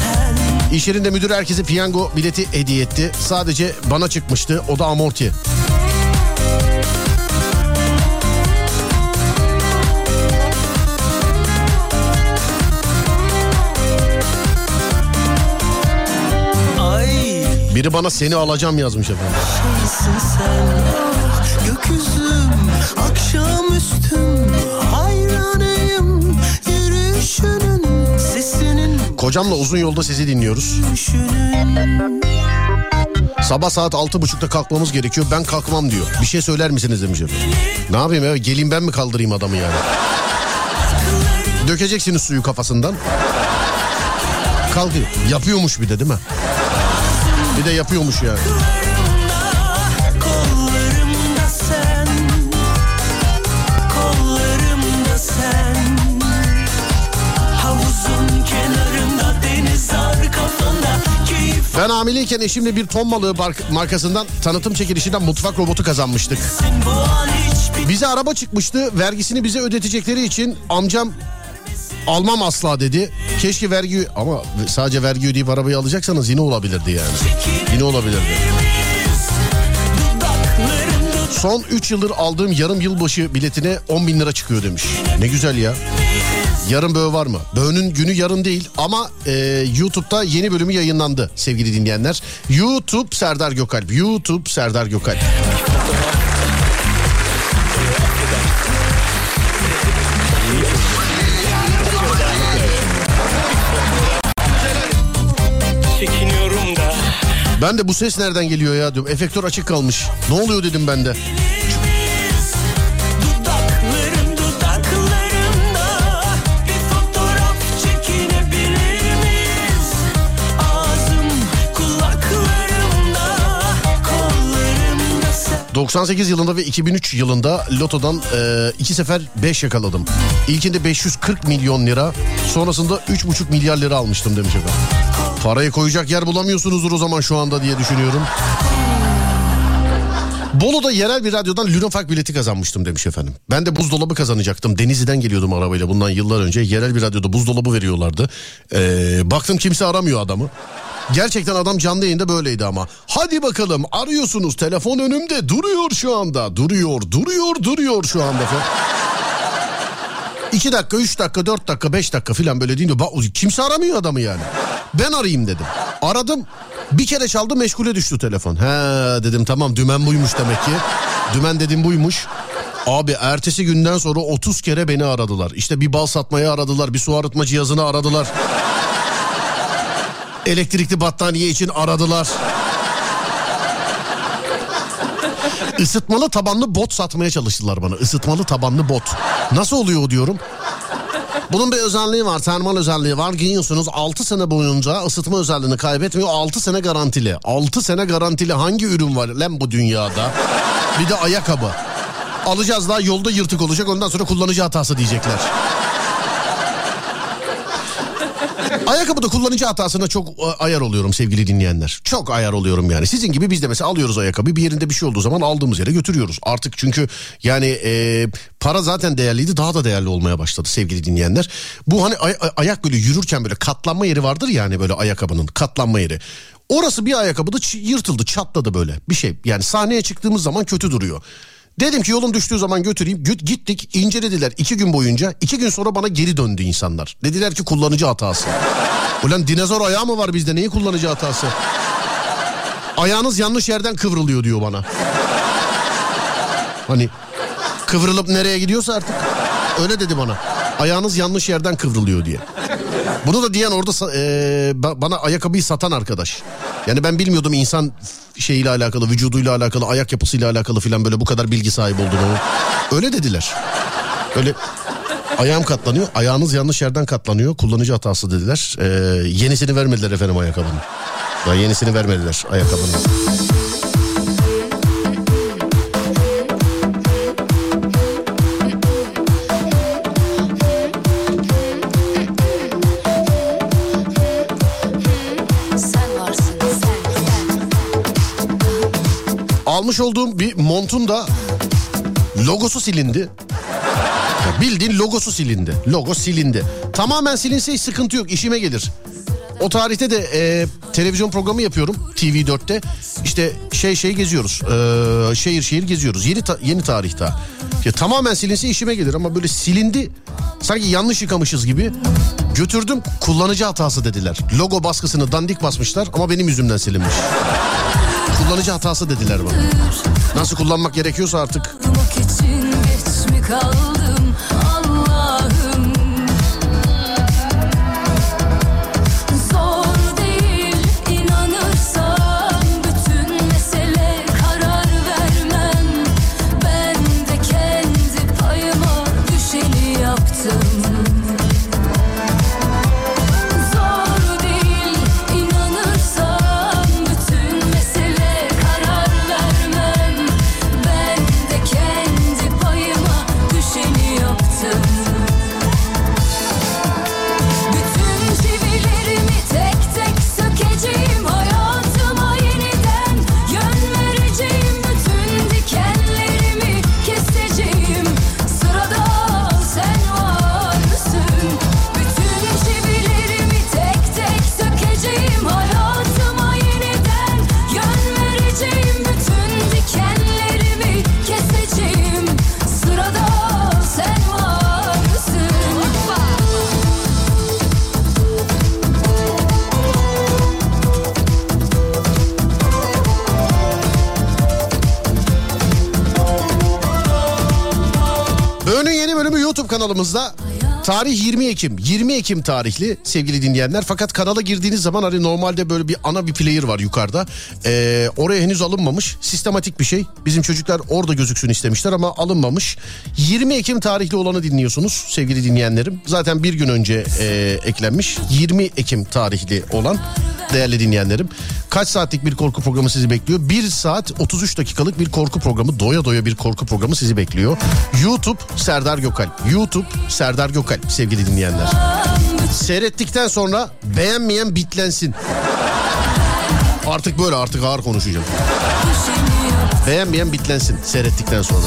İş yerinde müdür herkese piyango bileti hediye etti. Sadece bana çıkmıştı. O da amorti. Biri bana seni alacağım yazmış efendim. sen, ah, gökyüzüm, akşamüstüm, hayranıyım, yürüyüşünün, sesinin, Kocamla uzun yolda sizi dinliyoruz. Sabah saat altı buçukta kalkmamız gerekiyor. Ben kalkmam diyor. Bir şey söyler misiniz demiş efendim. Ne yapayım ya? Geleyim ben mi kaldırayım adamı yani? Dökeceksiniz suyu kafasından. Kalkıyor. Yapıyormuş bir de değil mi? Bir de yapıyormuş yani. Ben hamileyken eşimle bir ton balığı markasından tanıtım çekilişinden mutfak robotu kazanmıştık. Bize araba çıkmıştı. Vergisini bize ödetecekleri için amcam almam asla dedi. Keşke vergi ama sadece vergi ödeyip arabayı alacaksanız yine olabilirdi yani. Yine olabilirdi. Son 3 yıldır aldığım yarım yılbaşı biletine 10 bin lira çıkıyor demiş. Ne güzel ya. Yarın böğü var mı? Böğünün günü yarın değil ama e, YouTube'da yeni bölümü yayınlandı sevgili dinleyenler. YouTube Serdar Gökalp. YouTube Serdar Gökalp. Ben de bu ses nereden geliyor ya diyorum. Efektör açık kalmış. Ne oluyor dedim ben de. 98 yılında ve 2003 yılında Loto'dan e, iki sefer 5 yakaladım. İlkinde 540 milyon lira, sonrasında 3,5 milyar lira almıştım demiş efendim. Parayı koyacak yer bulamıyorsunuzdur o zaman şu anda diye düşünüyorum. Bolu'da yerel bir radyodan Luna Park bileti kazanmıştım demiş efendim. Ben de buzdolabı kazanacaktım. Denizli'den geliyordum arabayla bundan yıllar önce. Yerel bir radyoda buzdolabı veriyorlardı. Ee, baktım kimse aramıyor adamı. Gerçekten adam canlı yayında böyleydi ama. Hadi bakalım arıyorsunuz telefon önümde duruyor şu anda. Duruyor duruyor duruyor şu anda. falan. 2 dakika, 3 dakika, 4 dakika, 5 dakika filan böyle deyince ba- kimse aramıyor adamı yani. Ben arayayım dedim. Aradım. Bir kere çaldı meşgule düştü telefon. He dedim tamam dümen buymuş demek ki. Dümen dedim buymuş. Abi ertesi günden sonra 30 kere beni aradılar. İşte bir bal satmayı aradılar, bir su arıtma cihazını aradılar. Elektrikli battaniye için aradılar. Isıtmalı tabanlı bot satmaya çalıştılar bana. Isıtmalı tabanlı bot. Nasıl oluyor diyorum. Bunun bir özelliği var, termal özelliği var. Giyiyorsunuz 6 sene boyunca ısıtma özelliğini kaybetmiyor. 6 sene garantili. 6 sene garantili hangi ürün var lan bu dünyada? Bir de ayakkabı. Alacağız daha yolda yırtık olacak ondan sonra kullanıcı hatası diyecekler. Ayakkabıda kullanıcı hatasına çok e, ayar oluyorum sevgili dinleyenler. Çok ayar oluyorum yani. Sizin gibi biz de mesela alıyoruz ayakkabı bir yerinde bir şey olduğu zaman aldığımız yere götürüyoruz. Artık çünkü yani e, para zaten değerliydi daha da değerli olmaya başladı sevgili dinleyenler. Bu hani ay- ay- ayak böyle yürürken böyle katlanma yeri vardır yani böyle ayakkabının katlanma yeri. Orası bir ayakkabıda yırtıldı çatladı böyle bir şey. Yani sahneye çıktığımız zaman kötü duruyor. Dedim ki yolun düştüğü zaman götüreyim. Git- Gittik incelediler iki gün boyunca. iki gün sonra bana geri döndü insanlar. Dediler ki kullanıcı hatası. <laughs> Ulan dinozor ayağı mı var bizde neyi kullanıcı hatası? Ayağınız yanlış yerden kıvrılıyor diyor bana. <laughs> Hani kıvrılıp nereye gidiyorsa artık öyle dedi bana. Ayağınız yanlış yerden kıvrılıyor diye. Bunu da diyen orada e, ba- bana ayakkabıyı satan arkadaş. Yani ben bilmiyordum insan şeyiyle alakalı, vücuduyla alakalı, ayak yapısıyla alakalı filan böyle bu kadar bilgi sahibi olduğunu. Öyle dediler. Öyle ayağım katlanıyor. Ayağınız yanlış yerden katlanıyor. Kullanıcı hatası dediler. E, yenisini vermediler efendim ayakkabının. Daha yenisini vermediler ayakkabının. Almış olduğum bir montun da logosu silindi. Bildiğin logosu silindi. Logo silindi. Tamamen silinse hiç sıkıntı yok. işime gelir. O tarihte de e, televizyon programı yapıyorum TV4'te. İşte şey şey geziyoruz. E, şehir şehir geziyoruz. Yeni ta- yeni tarihte. Ya tamamen silinse işime gelir ama böyle silindi. Sanki yanlış yıkamışız gibi. Götürdüm kullanıcı hatası dediler. Logo baskısını dandik basmışlar ama benim yüzümden silinmiş. Kullanıcı hatası dediler bana. Nasıl kullanmak gerekiyorsa artık. Geç mi kaldım YouTube kanalımızda. Tarih 20 Ekim. 20 Ekim tarihli sevgili dinleyenler. Fakat kanala girdiğiniz zaman hani normalde böyle bir ana bir player var yukarıda. Ee, oraya henüz alınmamış. Sistematik bir şey. Bizim çocuklar orada gözüksün istemişler ama alınmamış. 20 Ekim tarihli olanı dinliyorsunuz sevgili dinleyenlerim. Zaten bir gün önce e, eklenmiş. 20 Ekim tarihli olan değerli dinleyenlerim. Kaç saatlik bir korku programı sizi bekliyor? 1 saat 33 dakikalık bir korku programı. Doya doya bir korku programı sizi bekliyor. YouTube Serdar Gökalp. YouTube Serdar Gökalp sevgili dinleyenler. Seyrettikten sonra beğenmeyen bitlensin. Artık böyle artık ağır konuşacağım. Beğenmeyen bitlensin seyrettikten sonra.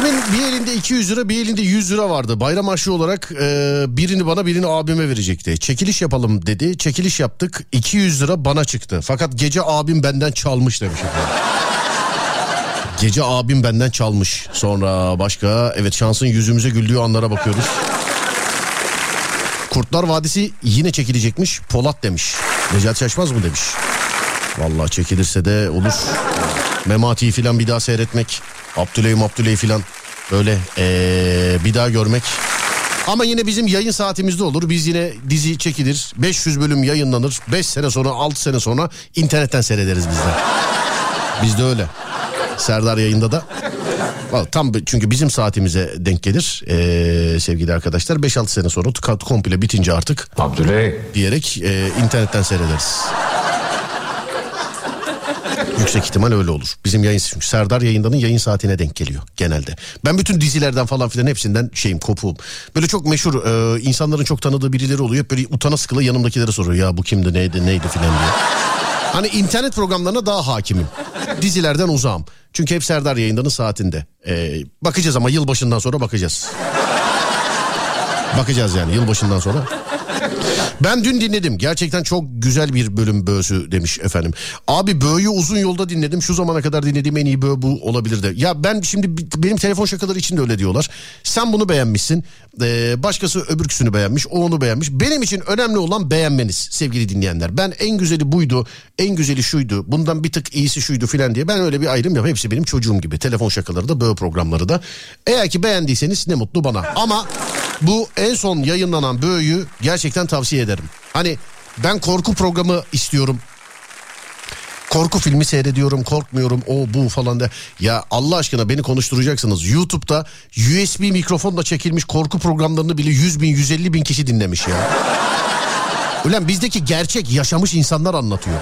Dedemin bir elinde 200 lira bir elinde 100 lira vardı. Bayram harçlığı olarak e, birini bana birini abime verecekti. Çekiliş yapalım dedi. Çekiliş yaptık. 200 lira bana çıktı. Fakat gece abim benden çalmış demiş. Gece abim benden çalmış. Sonra başka evet şansın yüzümüze güldüğü anlara bakıyoruz. Kurtlar Vadisi yine çekilecekmiş. Polat demiş. Necat Şaşmaz mı demiş. Vallahi çekilirse de olur. Memati'yi filan bir daha seyretmek. Abdüleyim Abdüley filan böyle ee, bir daha görmek. Ama yine bizim yayın saatimizde olur. Biz yine dizi çekilir. 500 bölüm yayınlanır. 5 sene sonra 6 sene sonra internetten seyrederiz biz de. Bizde öyle. Serdar yayında da. Tam çünkü bizim saatimize denk gelir ee, sevgili arkadaşlar. 5-6 sene sonra tık- komple bitince artık Abdüley. diyerek ee, internetten seyrederiz. Yüksek ihtimal öyle olur. Bizim yayın çünkü Serdar yayındanın yayın saatine denk geliyor genelde. Ben bütün dizilerden falan filan hepsinden şeyim kopuğum. Böyle çok meşhur e, insanların çok tanıdığı birileri oluyor. Hep Böyle utana sıkıla yanımdakilere soruyor. Ya bu kimdi neydi neydi filan diye. Hani internet programlarına daha hakimim. Dizilerden uzağım. Çünkü hep Serdar yayındanın saatinde. E, bakacağız ama yılbaşından sonra bakacağız. Bakacağız yani yılbaşından sonra. Ben dün dinledim. Gerçekten çok güzel bir bölüm böğüsü demiş efendim. Abi böğüyü uzun yolda dinledim. Şu zamana kadar dinlediğim en iyi böğü bu olabilirdi. Ya ben şimdi benim telefon şakaları için de öyle diyorlar. Sen bunu beğenmişsin. Ee, başkası öbürküsünü beğenmiş. O onu beğenmiş. Benim için önemli olan beğenmeniz sevgili dinleyenler. Ben en güzeli buydu. En güzeli şuydu. Bundan bir tık iyisi şuydu filan diye. Ben öyle bir ayrım yok. Hepsi benim çocuğum gibi. Telefon şakaları da böğü programları da. Eğer ki beğendiyseniz ne mutlu bana. Ama bu en son yayınlanan böğüyü gerçekten tavsiye ederim. Hani ben korku programı istiyorum. Korku filmi seyrediyorum, korkmuyorum, o bu falan da. Ya Allah aşkına beni konuşturacaksınız. YouTube'da USB mikrofonla çekilmiş korku programlarını bile 100 bin, 150 bin kişi dinlemiş ya. Ulan bizdeki gerçek yaşamış insanlar anlatıyor.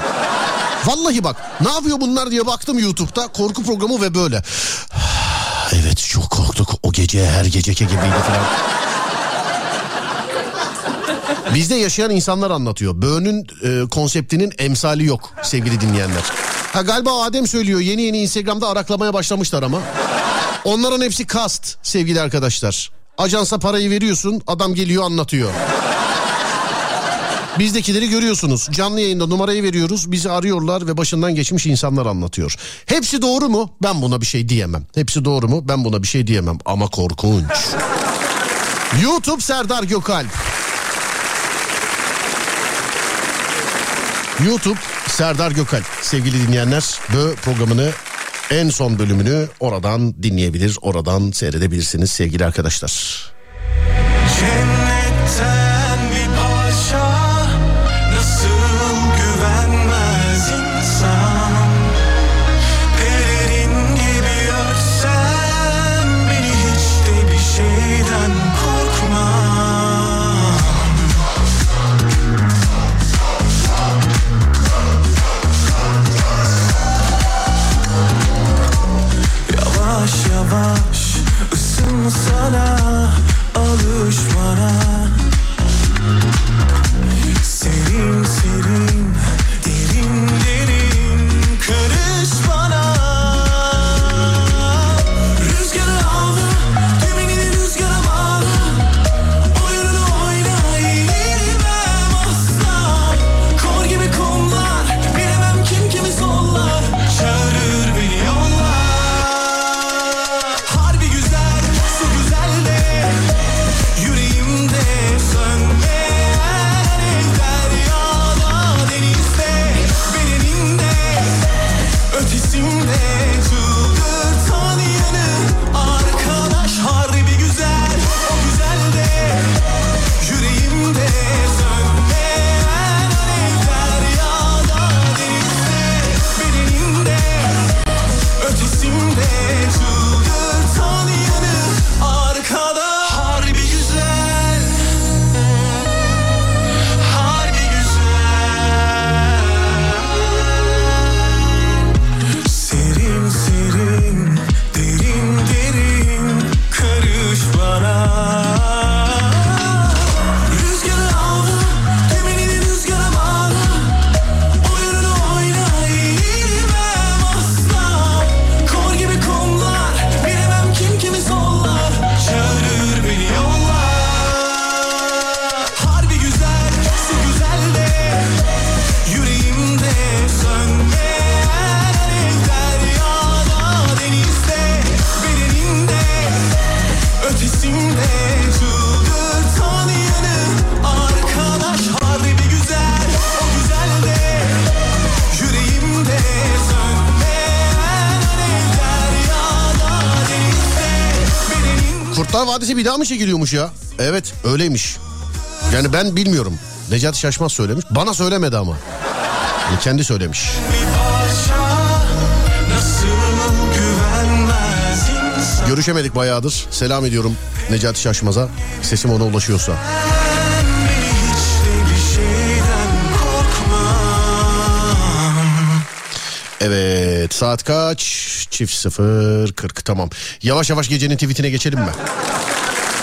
Vallahi bak ne yapıyor bunlar diye baktım YouTube'da korku programı ve böyle. <sighs> Evet çok korktuk o gece her geceki gibiydi falan. Bizde yaşayan insanlar anlatıyor. Böğünün e, konseptinin emsali yok sevgili dinleyenler. Ha galiba Adem söylüyor yeni yeni Instagram'da araklamaya başlamışlar ama. Onların hepsi kast sevgili arkadaşlar. Ajansa parayı veriyorsun adam geliyor anlatıyor. Bizdekileri görüyorsunuz. Canlı yayında numarayı veriyoruz. Bizi arıyorlar ve başından geçmiş insanlar anlatıyor. Hepsi doğru mu? Ben buna bir şey diyemem. Hepsi doğru mu? Ben buna bir şey diyemem. Ama korkunç. YouTube Serdar Gökalp. YouTube Serdar Gökalp. Sevgili dinleyenler bu programını en son bölümünü oradan dinleyebilir, oradan seyredebilirsiniz sevgili arkadaşlar. Kurtlar Vadisi bir daha mı çekiliyormuş ya? Evet öyleymiş. Yani ben bilmiyorum. Necati Şaşmaz söylemiş. Bana söylemedi ama. Yani kendi söylemiş. Görüşemedik bayağıdır. Selam ediyorum Necati Şaşmaz'a. Sesim ona ulaşıyorsa. Evet saat kaç? Çift sıfır kırk tamam. Yavaş yavaş gecenin tweetine geçelim mi?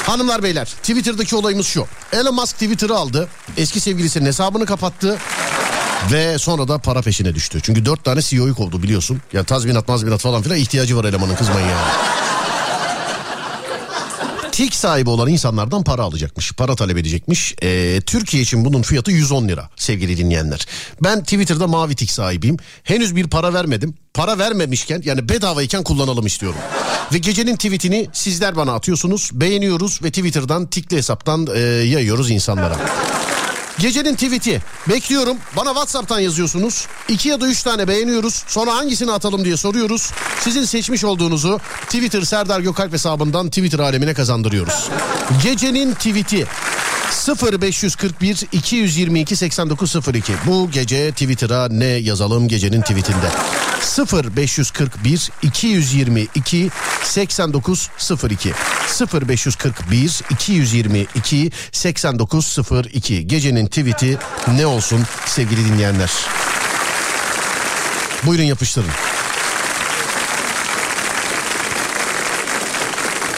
Hanımlar beyler Twitter'daki olayımız şu. Elon Musk Twitter'ı aldı. Eski sevgilisinin hesabını kapattı. Ve sonra da para peşine düştü. Çünkü dört tane CEO'yu kovdu biliyorsun. Ya tazminat mazminat falan filan ihtiyacı var elemanın kızmayın yani. Tik sahibi olan insanlardan para alacakmış. Para talep edecekmiş. Ee, Türkiye için bunun fiyatı 110 lira sevgili dinleyenler. Ben Twitter'da mavi tik sahibiyim. Henüz bir para vermedim. Para vermemişken yani bedavayken kullanalım istiyorum. Ve gecenin tweetini sizler bana atıyorsunuz. Beğeniyoruz ve Twitter'dan tikli hesaptan e, yayıyoruz insanlara. Gecenin tweet'i bekliyorum. Bana WhatsApp'tan yazıyorsunuz. İki ya da üç tane beğeniyoruz. Sonra hangisini atalım diye soruyoruz. Sizin seçmiş olduğunuzu Twitter Serdar Gökalp hesabından Twitter alemine kazandırıyoruz. Gecenin tweet'i 0541 222 8902 bu gece Twitter'a ne yazalım gecenin tweetinde. 0541 222 8902 0541 222 8902 gecenin tweet'i ne olsun sevgili dinleyenler? Buyurun yapıştırın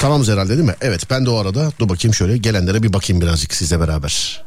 Tamamız herhalde değil mi? Evet ben de o arada dur bakayım şöyle gelenlere bir bakayım birazcık sizle beraber.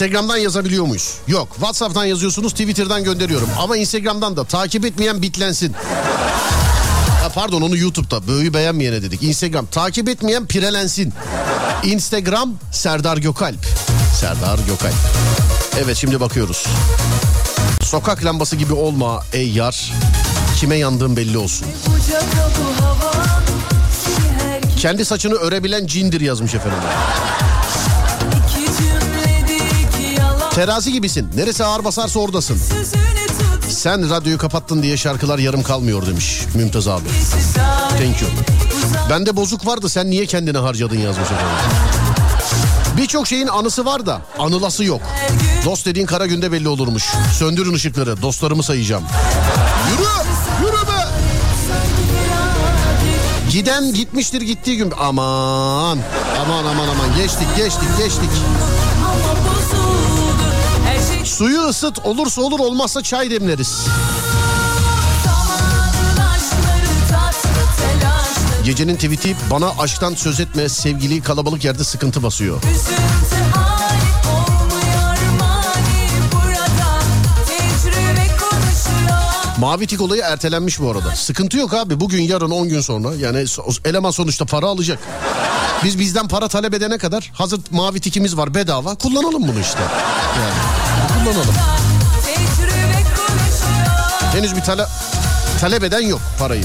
Instagram'dan yazabiliyor muyuz? Yok. WhatsApp'tan yazıyorsunuz, Twitter'dan gönderiyorum. Ama Instagram'dan da takip etmeyen bitlensin. Ha, pardon onu YouTube'da. Böğü beğenmeyene dedik. Instagram takip etmeyen pirelensin. Instagram Serdar Gökalp. Serdar Gökalp. Evet şimdi bakıyoruz. Sokak lambası gibi olma ey yar. Kime yandığın belli olsun. Kendi saçını örebilen cindir yazmış efendim. Terazi gibisin. Neresi ağır basarsa oradasın. Sen radyoyu kapattın diye şarkılar yarım kalmıyor demiş Mümtaz abi. Thank you. Bende bozuk vardı sen niye kendini harcadın yazmış efendim. Birçok şeyin anısı var da anılası yok. Dost dediğin kara günde belli olurmuş. Söndürün ışıkları dostlarımı sayacağım. Yürü yürü be. Giden gitmiştir gittiği gün. Aman aman aman aman geçtik geçtik geçtik. Suyu ısıt olursa olur olmazsa çay demleriz. Gecenin tweet'i bana aşktan söz etme sevgili kalabalık yerde sıkıntı basıyor. Mavi tik olayı ertelenmiş bu arada. Sıkıntı yok abi bugün yarın 10 gün sonra yani eleman sonuçta para alacak. Biz bizden para talep edene kadar hazır mavi tikimiz var bedava kullanalım bunu işte. Yani kullanalım. Henüz bir tale talep eden yok parayı.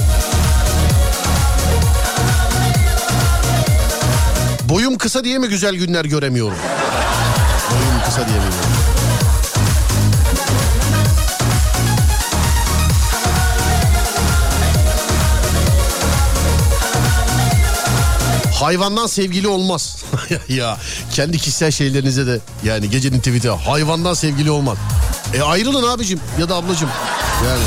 Boyum kısa diye mi güzel günler göremiyorum? Boyum kısa diye mi? Hayvandan sevgili olmaz. <laughs> ya kendi kişisel şeylerinize de yani gecenin tweet'i hayvandan sevgili olmaz. E ayrılın abicim ya da ablacım. Yani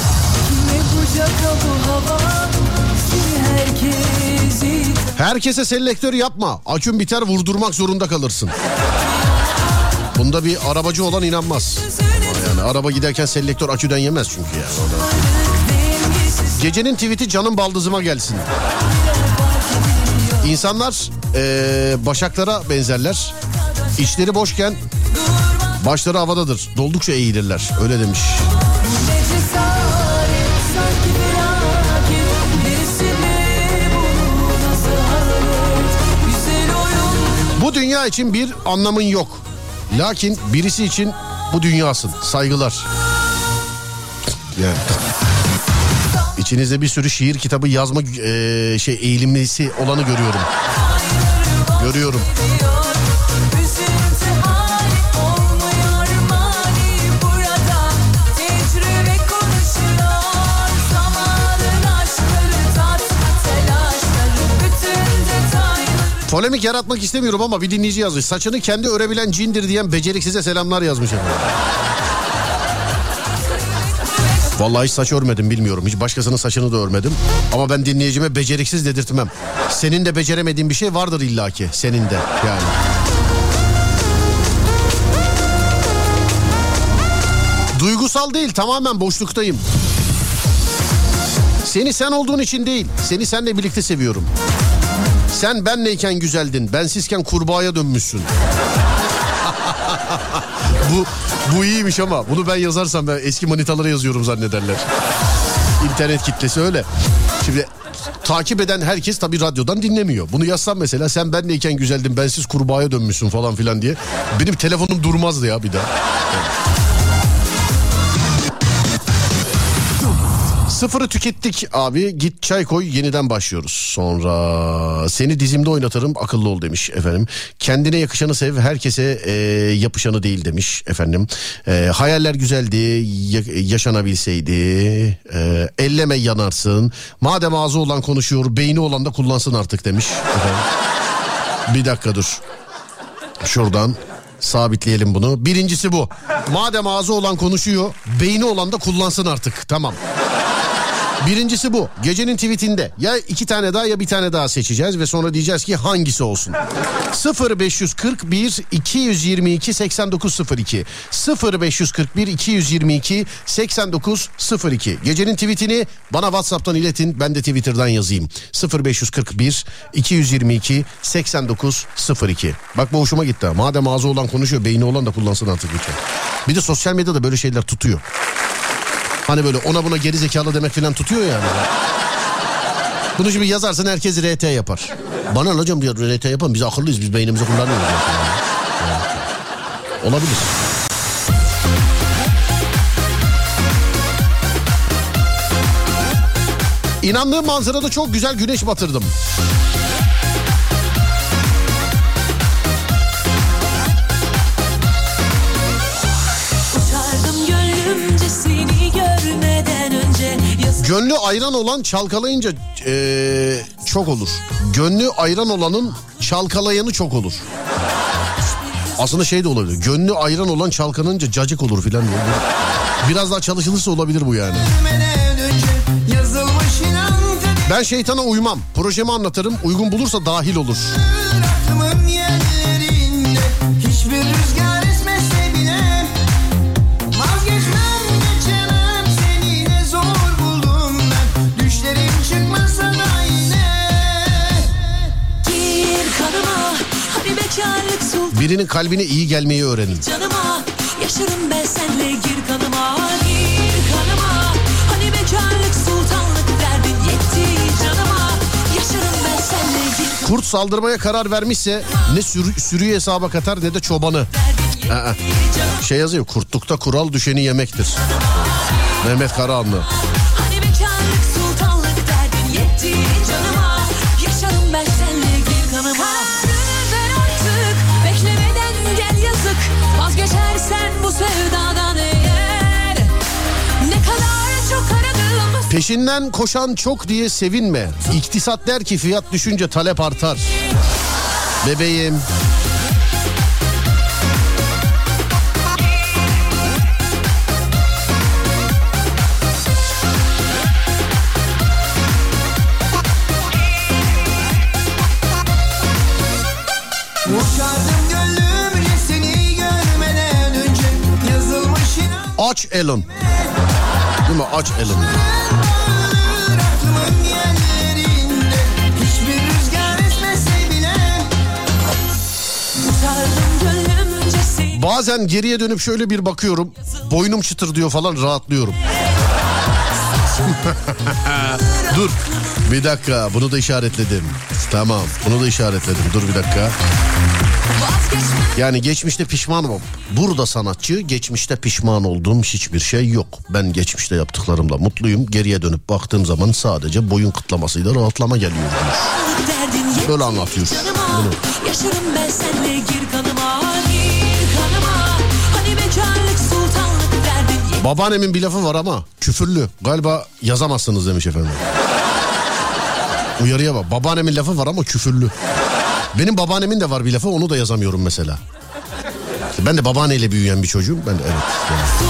herkese selektör yapma. Akün biter vurdurmak zorunda kalırsın. Bunda bir arabacı olan inanmaz. Yani araba giderken selektör aküden yemez çünkü yani. Gecenin tweet'i canım baldızıma gelsin. İnsanlar eee, başaklara benzerler. İçleri boşken başları havadadır. Doldukça eğilirler. Öyle demiş. Bu dünya için bir anlamın yok. Lakin birisi için bu dünyasın. Saygılar. Yani. İçinizde bir sürü şiir kitabı yazma eee, şey eğilimlisi olanı görüyorum. Görüyorum. Polemik yaratmak istemiyorum ama bir dinleyici yazmış. Saçını kendi örebilen cindir diyen beceriksize selamlar yazmış efendim. Vallahi hiç saç örmedim bilmiyorum. Hiç başkasının saçını da örmedim. Ama ben dinleyicime beceriksiz dedirtmem. Senin de beceremediğin bir şey vardır illaki. Senin de yani. Duygusal değil tamamen boşluktayım. Seni sen olduğun için değil. Seni senle birlikte seviyorum. Sen benleyken güzeldin. Bensizken kurbağaya dönmüşsün. <laughs> bu bu iyiymiş ama bunu ben yazarsam ben eski manitalara yazıyorum zannederler. İnternet kitlesi öyle. Şimdi takip eden herkes tabii radyodan dinlemiyor. Bunu yazsam mesela sen benleyken güzeldin bensiz kurbağaya dönmüşsün falan filan diye. Benim telefonum durmazdı ya bir daha. Sıfırı tükettik abi git çay koy yeniden başlıyoruz. Sonra seni dizimde oynatırım akıllı ol demiş efendim. Kendine yakışanı sev herkese e, yapışanı değil demiş efendim. E, hayaller güzeldi ya- yaşanabilseydi. E, elleme yanarsın. Madem ağzı olan konuşuyor beyni olan da kullansın artık demiş efendim. Bir dakika dur. Şuradan sabitleyelim bunu. Birincisi bu. Madem ağzı olan konuşuyor, beyni olan da kullansın artık. Tamam. Birincisi bu. Gecenin tweetinde ya iki tane daha ya bir tane daha seçeceğiz ve sonra diyeceğiz ki hangisi olsun. 0541 222 8902 0541 222 8902 Gecenin tweetini bana WhatsApp'tan iletin ben de Twitter'dan yazayım. 0541 222 8902 Bak bu hoşuma gitti. Madem ağzı olan konuşuyor beyni olan da kullansın artık lütfen. Bir de sosyal medyada böyle şeyler tutuyor. Hani böyle ona buna geri zekalı demek falan tutuyor yani. Bunu şimdi yazarsın herkes RT yapar. Bana ne hocam diyor RT yapalım biz akıllıyız biz beynimizi kullanıyoruz. Yani. Olabilir. İnandığım manzarada çok güzel güneş batırdım. Gönlü ayran olan çalkalayınca eee, çok olur. Gönlü ayran olanın çalkalayanı çok olur. Aslında şey de olabilir. Gönlü ayran olan çalkanınca cacık olur filan. Biraz daha çalışılırsa olabilir bu yani. Ben şeytana uymam. Projemi anlatırım. Uygun bulursa dahil olur. Hiçbir Birinin kalbine iyi gelmeyi öğrenin. canıma Yaşarım ben senle gir kanıma Gir kanıma hani bekarlık sultanlık derdin yetti canıma Yaşarım ben senle gir Kurt saldırmaya karar vermişse ne sürü, sürüyü hesaba katar ne de çobanı. Aa, şey yazıyor kurtlukta kural düşeni yemektir. Mehmet Karahanlı. Peşinden koşan çok diye sevinme. İktisat der ki fiyat düşünce talep artar. Bebeğim. Aç Elon. Değil mi? Aç seni Bazen geriye dönüp şöyle bir bakıyorum. Boynum çıtır diyor falan rahatlıyorum. <laughs> Dur. Bir dakika bunu da işaretledim. Tamam bunu da işaretledim. Dur bir dakika. Yani geçmişte pişmanım. Burada sanatçı geçmişte pişman olduğum hiçbir şey yok. Ben geçmişte yaptıklarımla mutluyum. Geriye dönüp baktığım zaman sadece boyun kıtlamasıyla rahatlama geliyor. yetti Böyle anlatıyor. Bunu. Yaşarım ben senle gir kanıma Gir kanıma Hani bekarlık sultanlık derdin yetti Babaannemin bir lafı var ama küfürlü. Galiba yazamazsınız demiş efendim. Uyarıya bak. Babaannemin lafı var ama küfürlü. Benim babaannemin de var bir lafı onu da yazamıyorum mesela. Ben de babaanneyle büyüyen bir çocuğum. Ben de evet. yani.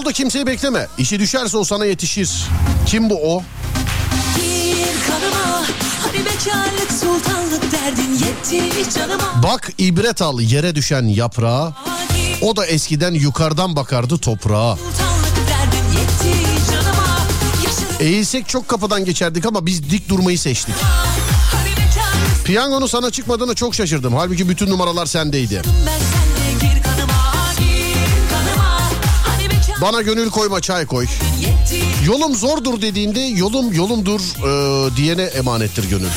Yolda kimseyi bekleme. İşi düşerse o sana yetişir. Kim bu o? Kanıma Hani derdin Bak ibret al yere düşen yaprağa. O da eskiden yukarıdan bakardı toprağa. Eğilsek çok kapıdan geçerdik ama biz dik durmayı seçtik. Piyangonun sana çıkmadığına çok şaşırdım. Halbuki bütün numaralar sendeydi. Ben Bana gönül koyma çay koy. Yolum zordur dediğinde yolum yolumdur e, diyene emanettir gönül.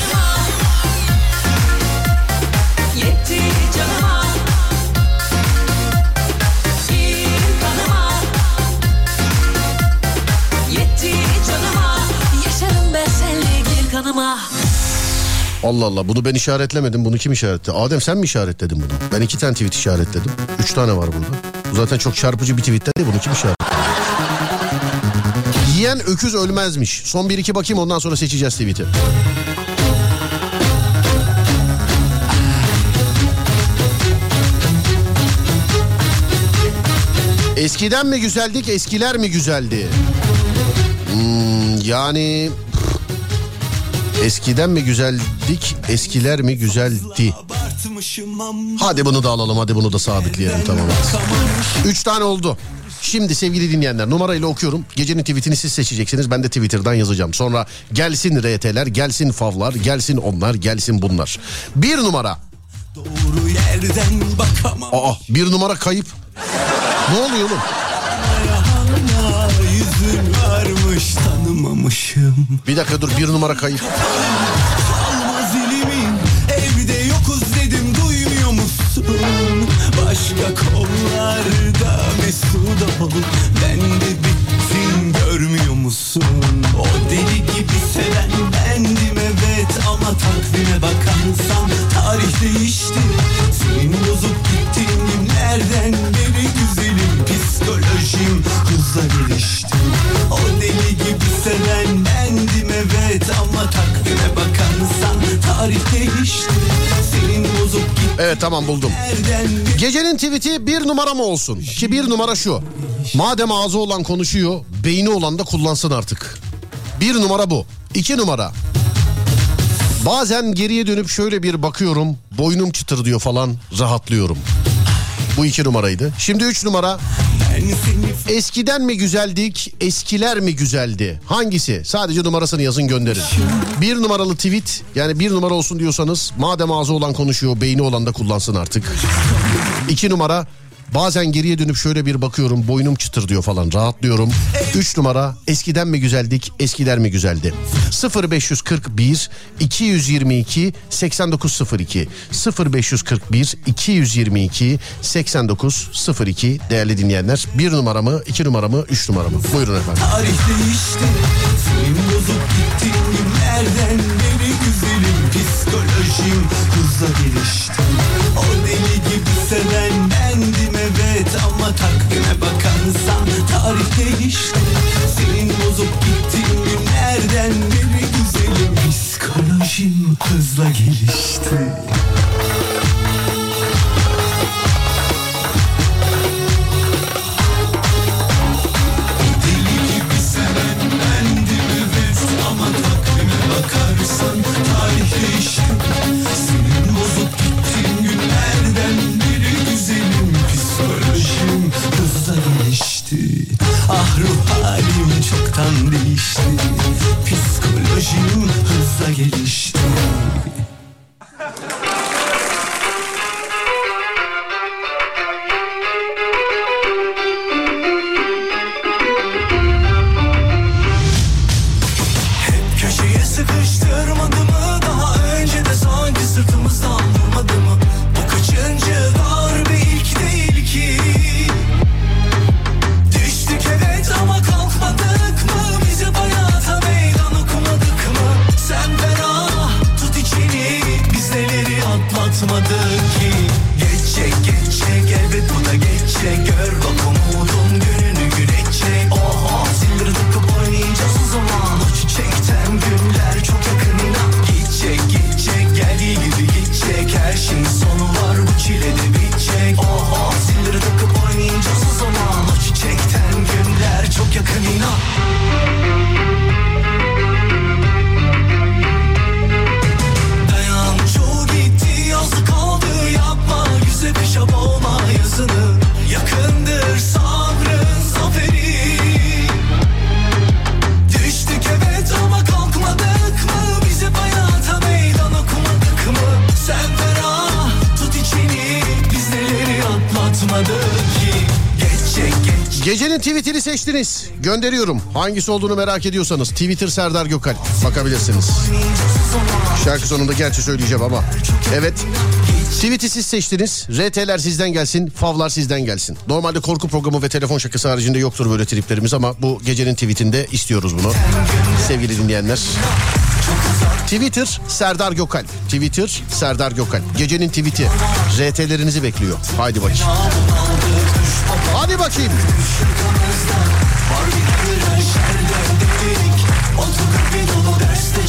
Allah Allah bunu ben işaretlemedim. Bunu kim işaretledi? Adem sen mi işaretledin bunu? Ben iki tane tweet işaretledim. Üç tane var burada. Zaten çok çarpıcı bir tweet değil. Bunu kim işaretledi? Yiyen öküz ölmezmiş. Son bir iki bakayım ondan sonra seçeceğiz tweet'i. Eskiden mi güzeldik eskiler mi güzeldi? Hmm, yani eskiden mi güzeldik eskiler mi güzeldi? Hadi bunu da alalım hadi bunu da sabitleyelim tamam. Üç tane oldu. Şimdi sevgili dinleyenler numarayla okuyorum. Gecenin tweetini siz seçeceksiniz. Ben de Twitter'dan yazacağım. Sonra gelsin RT'ler, gelsin favlar, gelsin onlar, gelsin bunlar. Bir numara. Doğru yerden bakamam Aa bir numara kayıp. Ne oluyor oğlum? Yüzün varmış tanımamışım Bir dakika dur bir numara kayıp. Musun? Başka kollarda mesut ol Ben de bittim görmüyor musun? O deli gibi seven bendim evet ama takvime bakarsan tarih değişti Senin bozup gittiğin günlerden beri güzelim Psikolojim hızla gelişti O deli gibi seven bendim evet Ama takvime bakarsan tarih değişti Senin bozup Evet tamam buldum. Gecenin tweet'i bir numara mı olsun? Ki bir numara şu. Madem ağzı olan konuşuyor, beyni olan da kullansın artık. Bir numara bu. İki numara. Bazen geriye dönüp şöyle bir bakıyorum, boynum çıtır diyor falan, rahatlıyorum. Bu iki numaraydı. Şimdi üç numara. Eskiden mi güzeldik, eskiler mi güzeldi? Hangisi? Sadece numarasını yazın gönderin. Bir numaralı tweet yani bir numara olsun diyorsanız madem ağzı olan konuşuyor beyni olan da kullansın artık. İki numara bazen geriye dönüp şöyle bir bakıyorum boynum çıtır diyor falan rahatlıyorum. Üç numara eskiden mi güzeldik eskiler mi güzeldi? 0541 222 8902 0541 222 8902 değerli dinleyenler. Bir numara mı iki numara mı üç numara mı? Buyurun efendim. Tarih değişti Senin bozup güzelim Psikolojim hızla gelişti O deli gibi seven Ama takvime bakarsan tarih değişti. Senin bozup gittiğin günlerden beri güzelim. Psikolojim hızla gelişti çoktan değişti Psikolojim hızla gelişti Gönderiyorum. Hangisi olduğunu merak ediyorsanız Twitter Serdar Gökal bakabilirsiniz. Şarkı sonunda gerçi söyleyeceğim ama. Evet. Tweet'i siz seçtiniz. RT'ler sizden gelsin. Favlar sizden gelsin. Normalde korku programı ve telefon şakası haricinde yoktur böyle triplerimiz ama bu gecenin tweetinde istiyoruz bunu. Sevgili dinleyenler. Twitter Serdar Gökal. Twitter Serdar Gökal. Gecenin tweet'i. RT'lerinizi bekliyor. Haydi bakayım. Hadi bakayım.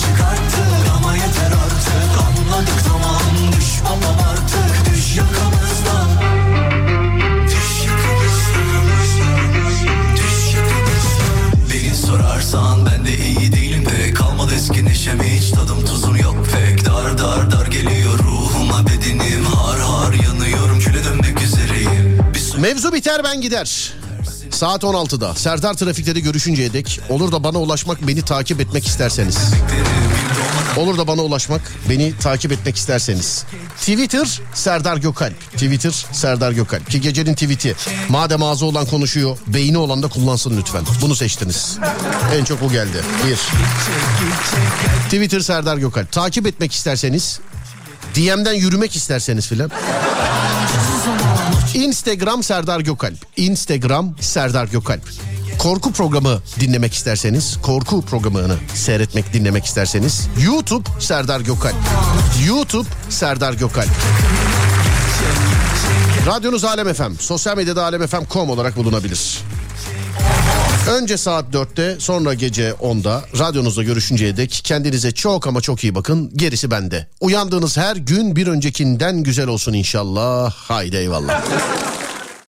Çıkarttık Ama yeter artık. Anladık tamam Düşmamam artık düş yakamızdan. Düş yakamızdan. Düş yakamızdan. Beni sorarsan ben de iyi değilim de Kalmadı eski neşem hiç. Tadım tuzum yok pek. Dar dar dar geliyor ruhuma bedenim. Har har yanıyorum küle dönmek üzereyim. Mevzu biter ben gider. Saat 16'da Serdar Trafik'te de görüşünceye dek olur da bana ulaşmak beni takip etmek isterseniz. Olur da bana ulaşmak beni takip etmek isterseniz. Twitter Serdar Gökal. Twitter Serdar Gökal. Ki gecenin tweet'i madem ağzı olan konuşuyor beyni olan da kullansın lütfen. Bunu seçtiniz. En çok bu geldi. Bir. Twitter Serdar Gökal. Takip etmek isterseniz DM'den yürümek isterseniz filan. Instagram Serdar Gökalp. Instagram Serdar Gökalp. Korku programı dinlemek isterseniz, korku programını seyretmek, dinlemek isterseniz YouTube Serdar Gökalp. YouTube Serdar Gökalp. Radyonuz Alem FM, sosyal medyada alemfm.com olarak bulunabilir. Önce saat 4'te sonra gece 10'da radyonuzda görüşünceye dek kendinize çok ama çok iyi bakın gerisi bende. Uyandığınız her gün bir öncekinden güzel olsun inşallah. Haydi eyvallah.